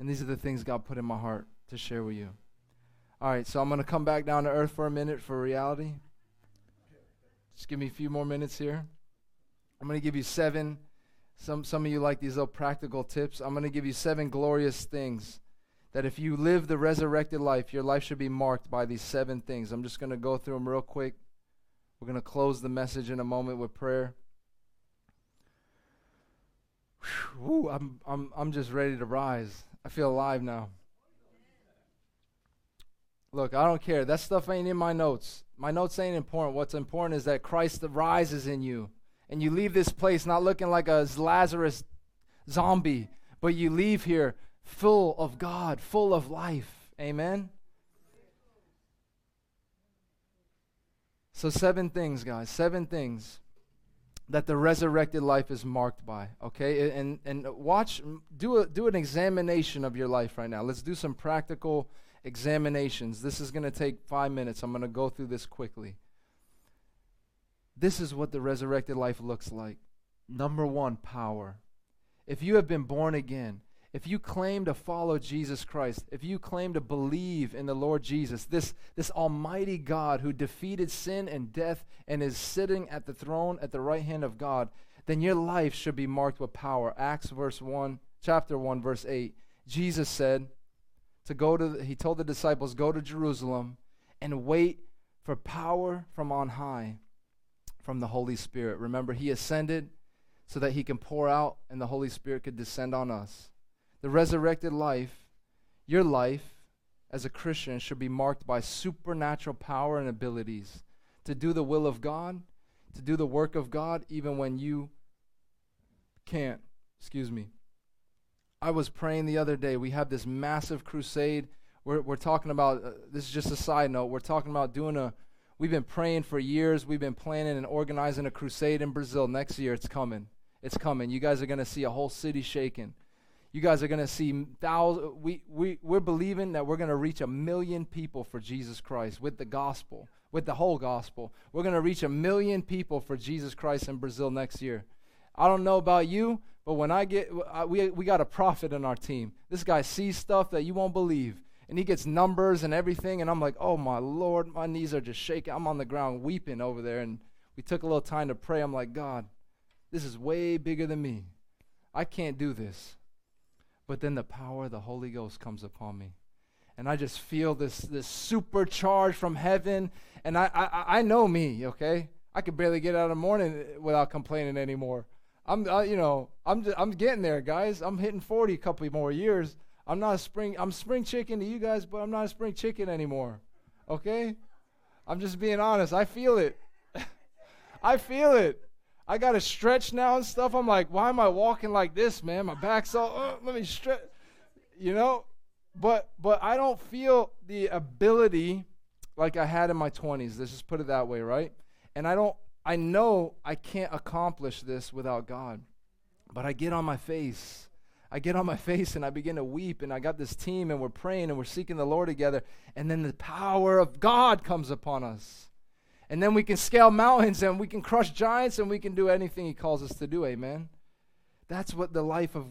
And these are the things God put in my heart to share with you. All right, so I'm going to come back down to earth for a minute for reality. Just give me a few more minutes here. I'm going to give you seven. Some, some of you like these little practical tips. I'm going to give you seven glorious things that if you live the resurrected life, your life should be marked by these seven things. I'm just going to go through them real quick. We're going to close the message in a moment with prayer. Whew, I'm, I'm, I'm just ready to rise. I feel alive now. Look, I don't care. That stuff ain't in my notes. My notes ain't important. What's important is that Christ rises in you. And you leave this place not looking like a Lazarus zombie, but you leave here full of God, full of life. Amen? So, seven things, guys. Seven things that the resurrected life is marked by okay and and watch do a do an examination of your life right now let's do some practical examinations this is going to take 5 minutes i'm going to go through this quickly this is what the resurrected life looks like number 1 power if you have been born again if you claim to follow Jesus Christ, if you claim to believe in the Lord Jesus, this, this almighty God who defeated sin and death and is sitting at the throne at the right hand of God, then your life should be marked with power. Acts verse 1, chapter 1, verse 8. Jesus said to go to, the, he told the disciples, go to Jerusalem and wait for power from on high, from the Holy Spirit. Remember, he ascended so that he can pour out and the Holy Spirit could descend on us. The resurrected life, your life as a Christian, should be marked by supernatural power and abilities to do the will of God, to do the work of God, even when you can't. Excuse me. I was praying the other day. We have this massive crusade. We're, we're talking about, uh, this is just a side note, we're talking about doing a, we've been praying for years. We've been planning and organizing a crusade in Brazil. Next year, it's coming. It's coming. You guys are going to see a whole city shaking. You guys are going to see thousands. We, we, we're believing that we're going to reach a million people for Jesus Christ with the gospel, with the whole gospel. We're going to reach a million people for Jesus Christ in Brazil next year. I don't know about you, but when I get, we, we got a prophet in our team. This guy sees stuff that you won't believe. And he gets numbers and everything. And I'm like, oh my Lord, my knees are just shaking. I'm on the ground weeping over there. And we took a little time to pray. I'm like, God, this is way bigger than me. I can't do this. But then the power of the Holy Ghost comes upon me. And I just feel this, this supercharge from heaven. And I, I, I know me, okay? I could barely get out of the morning without complaining anymore. I'm, you know, I'm, just, I'm getting there, guys. I'm hitting 40 a couple more years. I'm not a spring, I'm spring chicken to you guys, but I'm not a spring chicken anymore. Okay? I'm just being honest. I feel it. I feel it. I got to stretch now and stuff. I'm like, why am I walking like this, man? My back's all, uh, let me stretch. You know? But but I don't feel the ability like I had in my 20s. Let's just put it that way, right? And I don't I know I can't accomplish this without God. But I get on my face. I get on my face and I begin to weep and I got this team and we're praying and we're seeking the Lord together and then the power of God comes upon us. And then we can scale mountains and we can crush giants and we can do anything He calls us to do. Amen. That's what the life of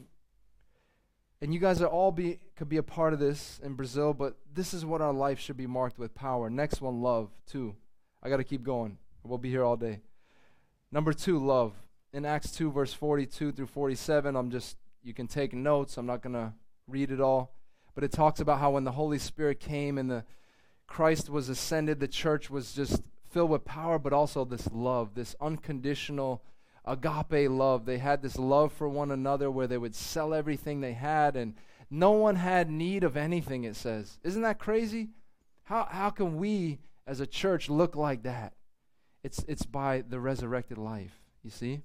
and you guys are all be could be a part of this in Brazil, but this is what our life should be marked with power. Next one, love, too. I gotta keep going. We'll be here all day. Number two, love. In Acts 2, verse 42 through 47, I'm just you can take notes. I'm not gonna read it all. But it talks about how when the Holy Spirit came and the Christ was ascended, the church was just filled with power, but also this love, this unconditional agape love. They had this love for one another where they would sell everything they had, and no one had need of anything, it says. Isn't that crazy? How, how can we as a church look like that? It's, it's by the resurrected life, you see?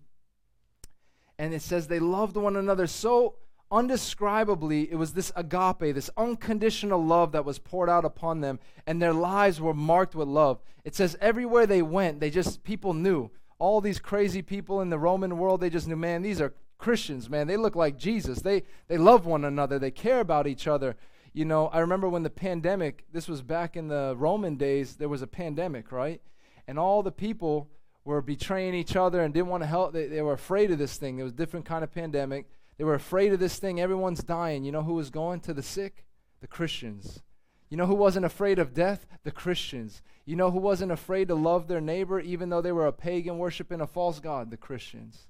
And it says they loved one another so undescribably, it was this agape, this unconditional love that was poured out upon them, and their lives were marked with love. It says everywhere they went, they just, people knew. All these crazy people in the Roman world, they just knew, man, these are Christians, man. They look like Jesus. They, they love one another, they care about each other. You know, I remember when the pandemic, this was back in the Roman days, there was a pandemic, right? And all the people were betraying each other and didn't want to help. They, they were afraid of this thing. It was a different kind of pandemic. They were afraid of this thing. Everyone's dying. You know who was going to the sick? The Christians. You know who wasn't afraid of death? The Christians. You know who wasn't afraid to love their neighbor even though they were a pagan worshiping a false god? The Christians.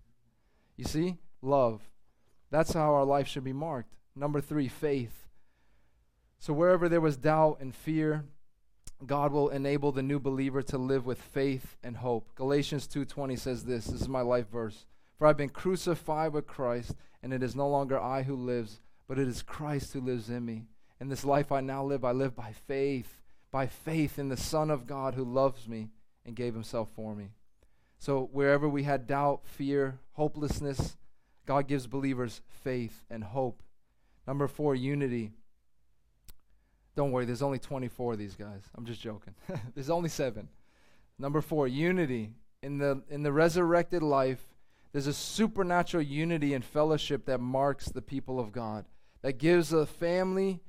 You see? Love. That's how our life should be marked. Number three, faith. So wherever there was doubt and fear, God will enable the new believer to live with faith and hope. Galatians 2:20 says this. This is my life verse. For I've been crucified with Christ, and it is no longer I who lives, but it is Christ who lives in me. In this life I now live, I live by faith, by faith in the Son of God who loves me and gave himself for me. So wherever we had doubt, fear, hopelessness, God gives believers faith and hope. Number four, unity. Don't worry, there's only 24 of these guys. I'm just joking. there's only seven. Number four, unity. In the, in the resurrected life, there's a supernatural unity and fellowship that marks the people of God, that gives a family,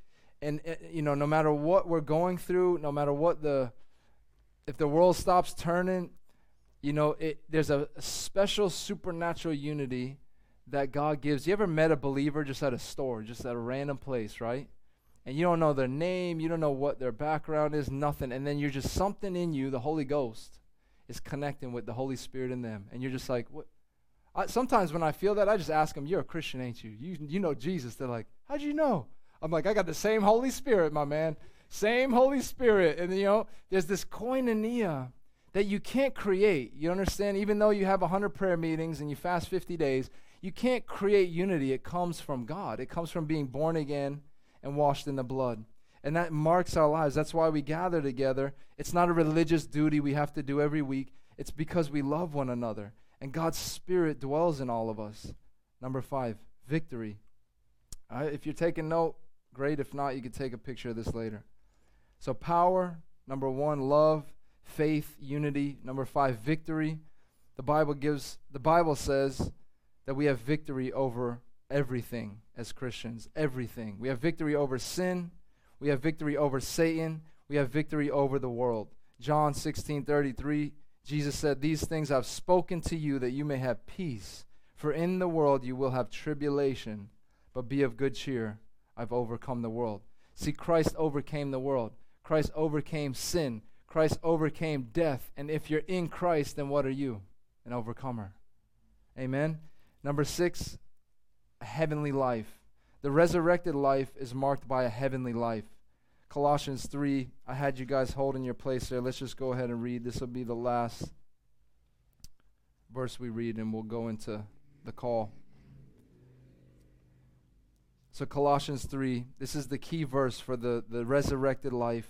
and, eh, you know, no matter what we're going through, no matter what the, if the world stops turning, you know, it, there's a, a special supernatural unity that God gives. You ever met a believer just at a store, just at a random place, right? And you don't know their name, you don't know what their background is, nothing. And then you're just something in you, the Holy Ghost, is connecting with the Holy Spirit in them. And you're just like, what? I, sometimes when I feel that, I just ask them, You're a Christian, ain't you? You, you know Jesus. They're like, How'd you know? I'm like, I got the same Holy Spirit, my man. Same Holy Spirit. And, you know, there's this koinonia that you can't create. You understand? Even though you have 100 prayer meetings and you fast 50 days, you can't create unity. It comes from God, it comes from being born again and washed in the blood. And that marks our lives. That's why we gather together. It's not a religious duty we have to do every week, it's because we love one another. And God's Spirit dwells in all of us. Number five, victory. Uh, if you're taking note, great. If not, you can take a picture of this later. So, power, number one, love, faith, unity. Number five, victory. The Bible gives, the Bible says that we have victory over everything as Christians. Everything. We have victory over sin. We have victory over Satan. We have victory over the world. John 16 33, Jesus said, These things I've spoken to you that you may have peace. For in the world you will have tribulation, but be of good cheer. I've overcome the world. See, Christ overcame the world. Christ overcame sin. Christ overcame death. And if you're in Christ, then what are you? An overcomer. Amen. Number six, a heavenly life. The resurrected life is marked by a heavenly life. Colossians 3, I had you guys hold in your place there. Let's just go ahead and read. This will be the last verse we read, and we'll go into the call. So, Colossians 3, this is the key verse for the, the resurrected life.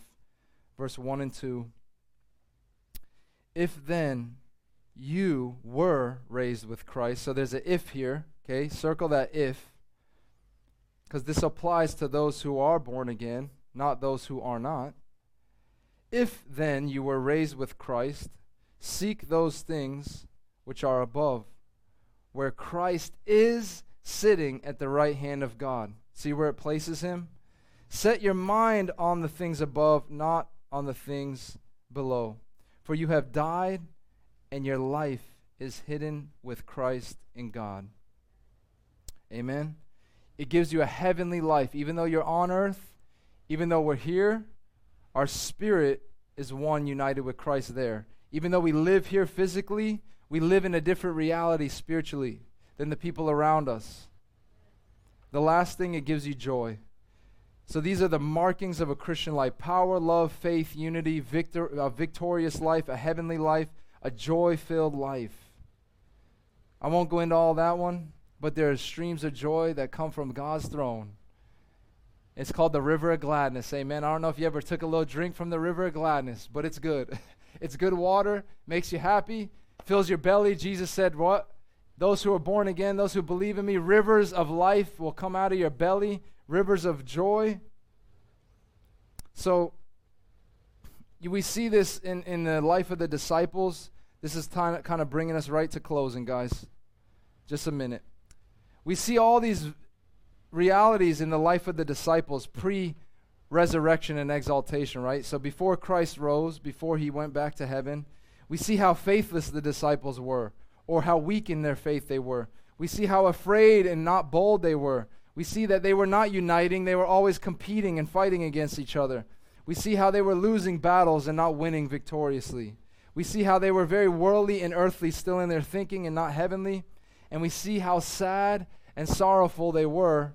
Verse 1 and 2. If then you were raised with Christ, so there's an if here, okay? Circle that if, because this applies to those who are born again, not those who are not. If then you were raised with Christ, seek those things which are above, where Christ is sitting at the right hand of God. See where it places him? Set your mind on the things above, not on the things below. For you have died, and your life is hidden with Christ in God. Amen. It gives you a heavenly life. Even though you're on earth, even though we're here, our spirit is one united with Christ there. Even though we live here physically, we live in a different reality spiritually than the people around us. The last thing, it gives you joy. So these are the markings of a Christian life power, love, faith, unity, victor, a victorious life, a heavenly life, a joy filled life. I won't go into all that one, but there are streams of joy that come from God's throne. It's called the river of gladness. Amen. I don't know if you ever took a little drink from the river of gladness, but it's good. it's good water, makes you happy, fills your belly. Jesus said, What? Those who are born again, those who believe in me, rivers of life will come out of your belly, rivers of joy. So, we see this in, in the life of the disciples. This is time, kind of bringing us right to closing, guys. Just a minute. We see all these realities in the life of the disciples pre resurrection and exaltation, right? So before Christ rose, before he went back to heaven, we see how faithless the disciples were, or how weak in their faith they were. We see how afraid and not bold they were. We see that they were not uniting, they were always competing and fighting against each other. We see how they were losing battles and not winning victoriously. We see how they were very worldly and earthly, still in their thinking and not heavenly. And we see how sad and sorrowful they were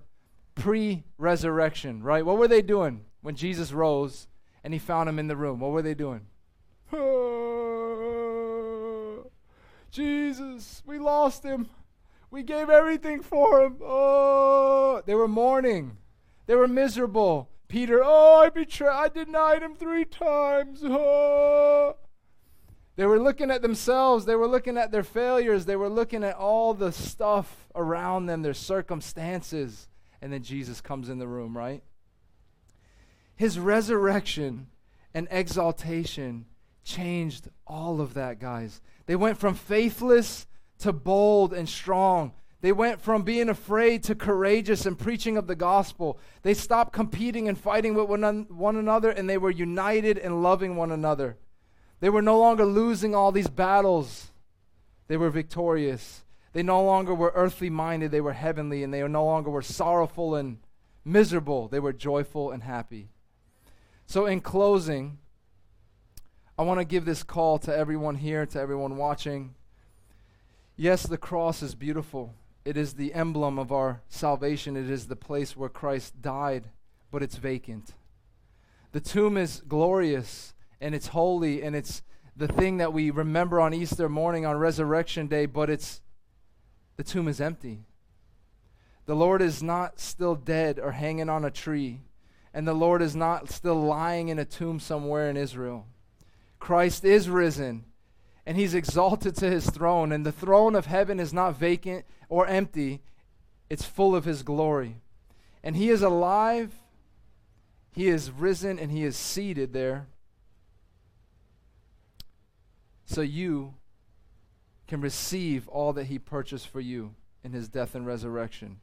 pre resurrection, right? What were they doing when Jesus rose and he found him in the room? What were they doing? Jesus, we lost him. We gave everything for him. Oh, they were mourning. They were miserable. Peter, oh, I betrayed, I denied him three times. Oh. They were looking at themselves. They were looking at their failures. They were looking at all the stuff around them, their circumstances. And then Jesus comes in the room, right? His resurrection and exaltation changed all of that, guys. They went from faithless to bold and strong. They went from being afraid to courageous and preaching of the gospel. They stopped competing and fighting with one, one another, and they were united and loving one another. They were no longer losing all these battles, they were victorious. They no longer were earthly minded, they were heavenly, and they no longer were sorrowful and miserable. They were joyful and happy. So, in closing, I want to give this call to everyone here, to everyone watching. Yes, the cross is beautiful. It is the emblem of our salvation. It is the place where Christ died, but it's vacant. The tomb is glorious and it's holy and it's the thing that we remember on Easter morning, on Resurrection Day, but it's the tomb is empty. The Lord is not still dead or hanging on a tree, and the Lord is not still lying in a tomb somewhere in Israel. Christ is risen, and he's exalted to his throne, and the throne of heaven is not vacant or empty, it's full of his glory. And he is alive, he is risen, and he is seated there so you can receive all that he purchased for you in his death and resurrection.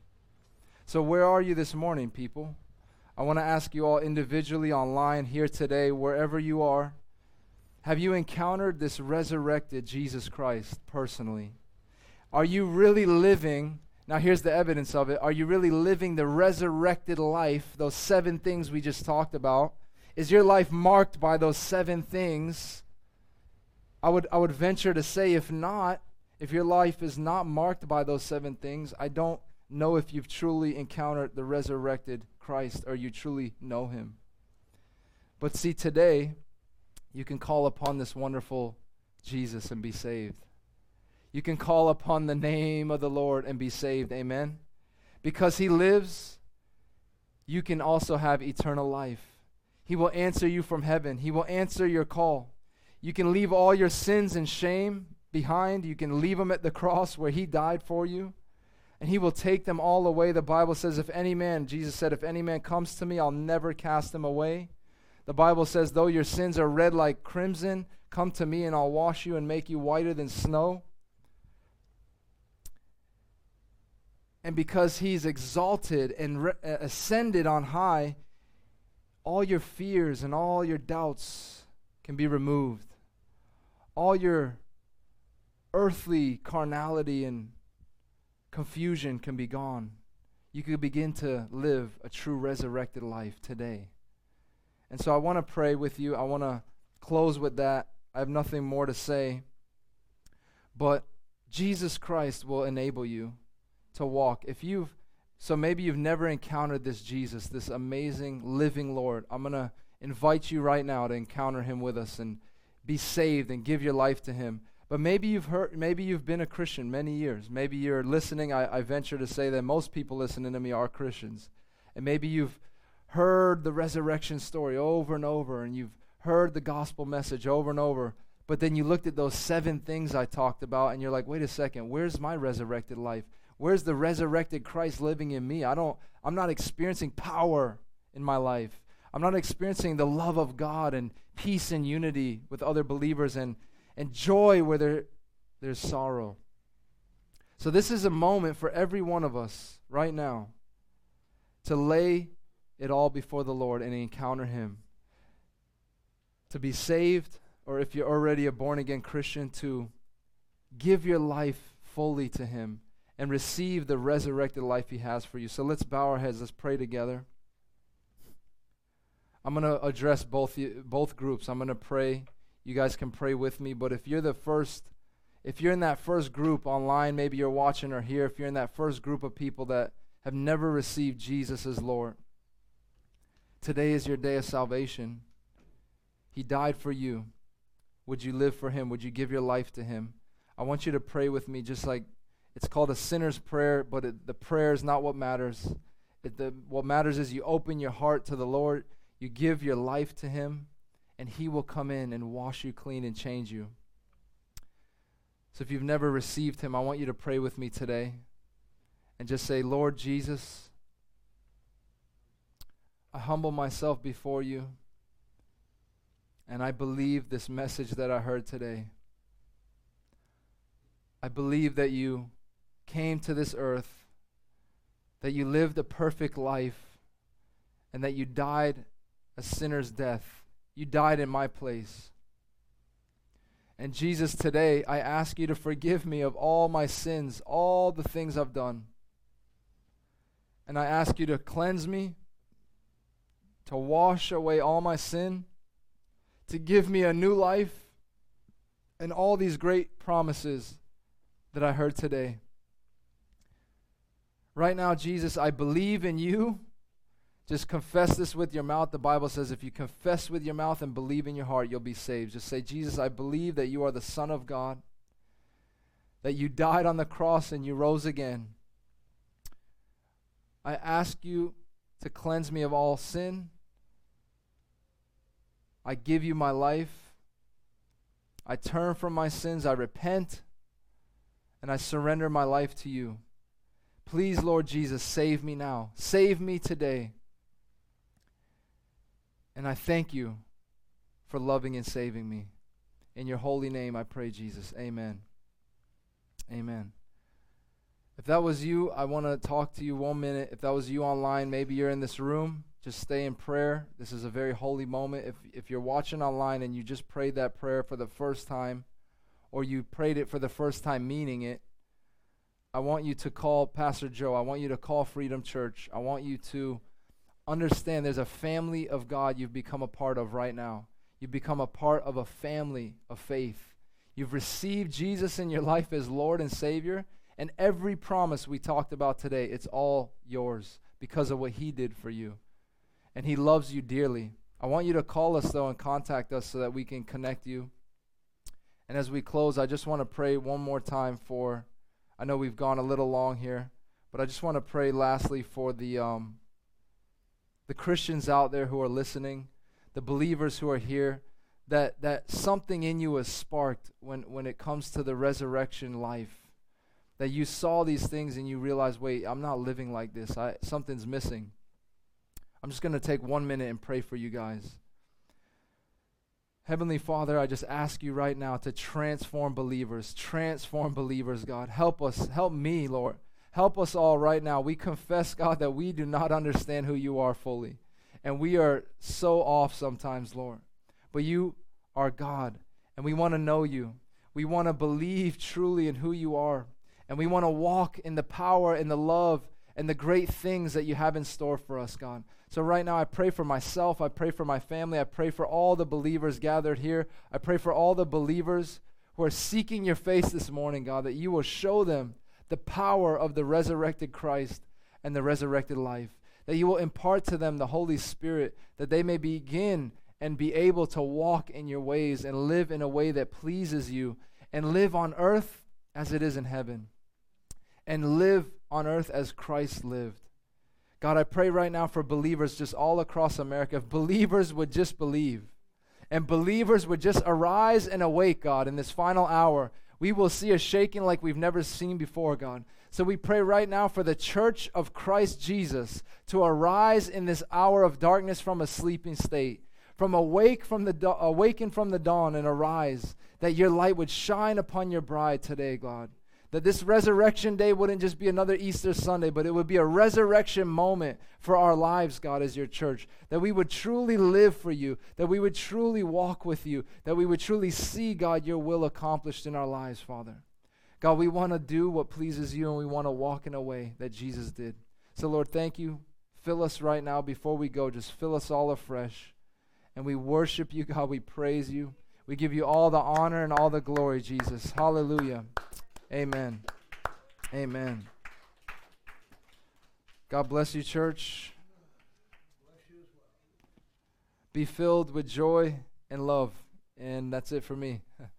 So, where are you this morning, people? I want to ask you all individually, online, here today, wherever you are. Have you encountered this resurrected Jesus Christ personally? Are you really living? Now, here's the evidence of it. Are you really living the resurrected life, those seven things we just talked about? Is your life marked by those seven things? I would, I would venture to say, if not, if your life is not marked by those seven things, I don't know if you've truly encountered the resurrected Christ or you truly know him. But see, today, you can call upon this wonderful Jesus and be saved. You can call upon the name of the Lord and be saved. Amen. Because he lives, you can also have eternal life. He will answer you from heaven, he will answer your call. You can leave all your sins and shame behind. You can leave them at the cross where He died for you, and He will take them all away. The Bible says, If any man, Jesus said, If any man comes to me, I'll never cast him away. The Bible says, Though your sins are red like crimson, come to me and I'll wash you and make you whiter than snow. And because He's exalted and re- uh, ascended on high, all your fears and all your doubts can be removed all your earthly carnality and confusion can be gone. You can begin to live a true resurrected life today. And so I want to pray with you. I want to close with that. I have nothing more to say. But Jesus Christ will enable you to walk. If you've so maybe you've never encountered this Jesus, this amazing living Lord. I'm going to invite you right now to encounter him with us and be saved and give your life to him. But maybe you've heard, maybe you've been a Christian many years. Maybe you're listening. I, I venture to say that most people listening to me are Christians. And maybe you've heard the resurrection story over and over, and you've heard the gospel message over and over. But then you looked at those seven things I talked about, and you're like, wait a second, where's my resurrected life? Where's the resurrected Christ living in me? I don't, I'm not experiencing power in my life. I'm not experiencing the love of God and peace and unity with other believers and, and joy where there, there's sorrow. So, this is a moment for every one of us right now to lay it all before the Lord and encounter Him. To be saved, or if you're already a born again Christian, to give your life fully to Him and receive the resurrected life He has for you. So, let's bow our heads, let's pray together. I'm going to address both both groups. I'm going to pray. You guys can pray with me, but if you're the first if you're in that first group online, maybe you're watching or here, if you're in that first group of people that have never received Jesus as Lord, today is your day of salvation. He died for you. Would you live for him? Would you give your life to him? I want you to pray with me just like it's called a sinner's prayer, but it, the prayer is not what matters. It, the, what matters is you open your heart to the Lord you give your life to Him, and He will come in and wash you clean and change you. So if you've never received Him, I want you to pray with me today and just say, Lord Jesus, I humble myself before you, and I believe this message that I heard today. I believe that you came to this earth, that you lived a perfect life, and that you died a sinner's death. You died in my place. And Jesus, today, I ask you to forgive me of all my sins, all the things I've done. And I ask you to cleanse me, to wash away all my sin, to give me a new life, and all these great promises that I heard today. Right now, Jesus, I believe in you Just confess this with your mouth. The Bible says if you confess with your mouth and believe in your heart, you'll be saved. Just say, Jesus, I believe that you are the Son of God, that you died on the cross and you rose again. I ask you to cleanse me of all sin. I give you my life. I turn from my sins. I repent. And I surrender my life to you. Please, Lord Jesus, save me now. Save me today. And I thank you for loving and saving me. In your holy name, I pray, Jesus. Amen. Amen. If that was you, I want to talk to you one minute. If that was you online, maybe you're in this room, just stay in prayer. This is a very holy moment. If, if you're watching online and you just prayed that prayer for the first time, or you prayed it for the first time meaning it, I want you to call Pastor Joe. I want you to call Freedom Church. I want you to understand there's a family of God you've become a part of right now. You've become a part of a family of faith. You've received Jesus in your life as Lord and Savior, and every promise we talked about today, it's all yours because of what He did for you. And He loves you dearly. I want you to call us, though, and contact us so that we can connect you. And as we close, I just want to pray one more time for, I know we've gone a little long here, but I just want to pray lastly for the. Um, the Christians out there who are listening, the believers who are here, that, that something in you is sparked when, when it comes to the resurrection life. That you saw these things and you realize, wait, I'm not living like this. I, something's missing. I'm just going to take one minute and pray for you guys. Heavenly Father, I just ask you right now to transform believers. Transform believers, God. Help us. Help me, Lord. Help us all right now. We confess, God, that we do not understand who you are fully. And we are so off sometimes, Lord. But you are God, and we want to know you. We want to believe truly in who you are. And we want to walk in the power and the love and the great things that you have in store for us, God. So, right now, I pray for myself. I pray for my family. I pray for all the believers gathered here. I pray for all the believers who are seeking your face this morning, God, that you will show them the power of the resurrected Christ and the resurrected life. That you will impart to them the Holy Spirit, that they may begin and be able to walk in your ways and live in a way that pleases you and live on earth as it is in heaven and live on earth as Christ lived. God, I pray right now for believers just all across America. If believers would just believe and believers would just arise and awake, God, in this final hour we will see a shaking like we've never seen before, God. So we pray right now for the church of Christ Jesus to arise in this hour of darkness from a sleeping state, from awake from the da- awaken from the dawn and arise, that your light would shine upon your bride today, God. That this resurrection day wouldn't just be another Easter Sunday, but it would be a resurrection moment for our lives, God, as your church. That we would truly live for you, that we would truly walk with you, that we would truly see, God, your will accomplished in our lives, Father. God, we want to do what pleases you and we want to walk in a way that Jesus did. So, Lord, thank you. Fill us right now before we go. Just fill us all afresh. And we worship you, God. We praise you. We give you all the honor and all the glory, Jesus. Hallelujah. Amen. Amen. God bless you, church. Be filled with joy and love. And that's it for me.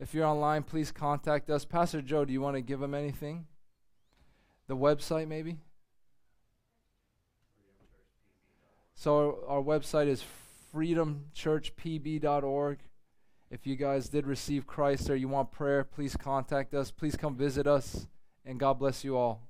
If you're online, please contact us. Pastor Joe, do you want to give him anything? The website, maybe? So, our website is freedomchurchpb.org. If you guys did receive Christ or you want prayer, please contact us. Please come visit us. And God bless you all.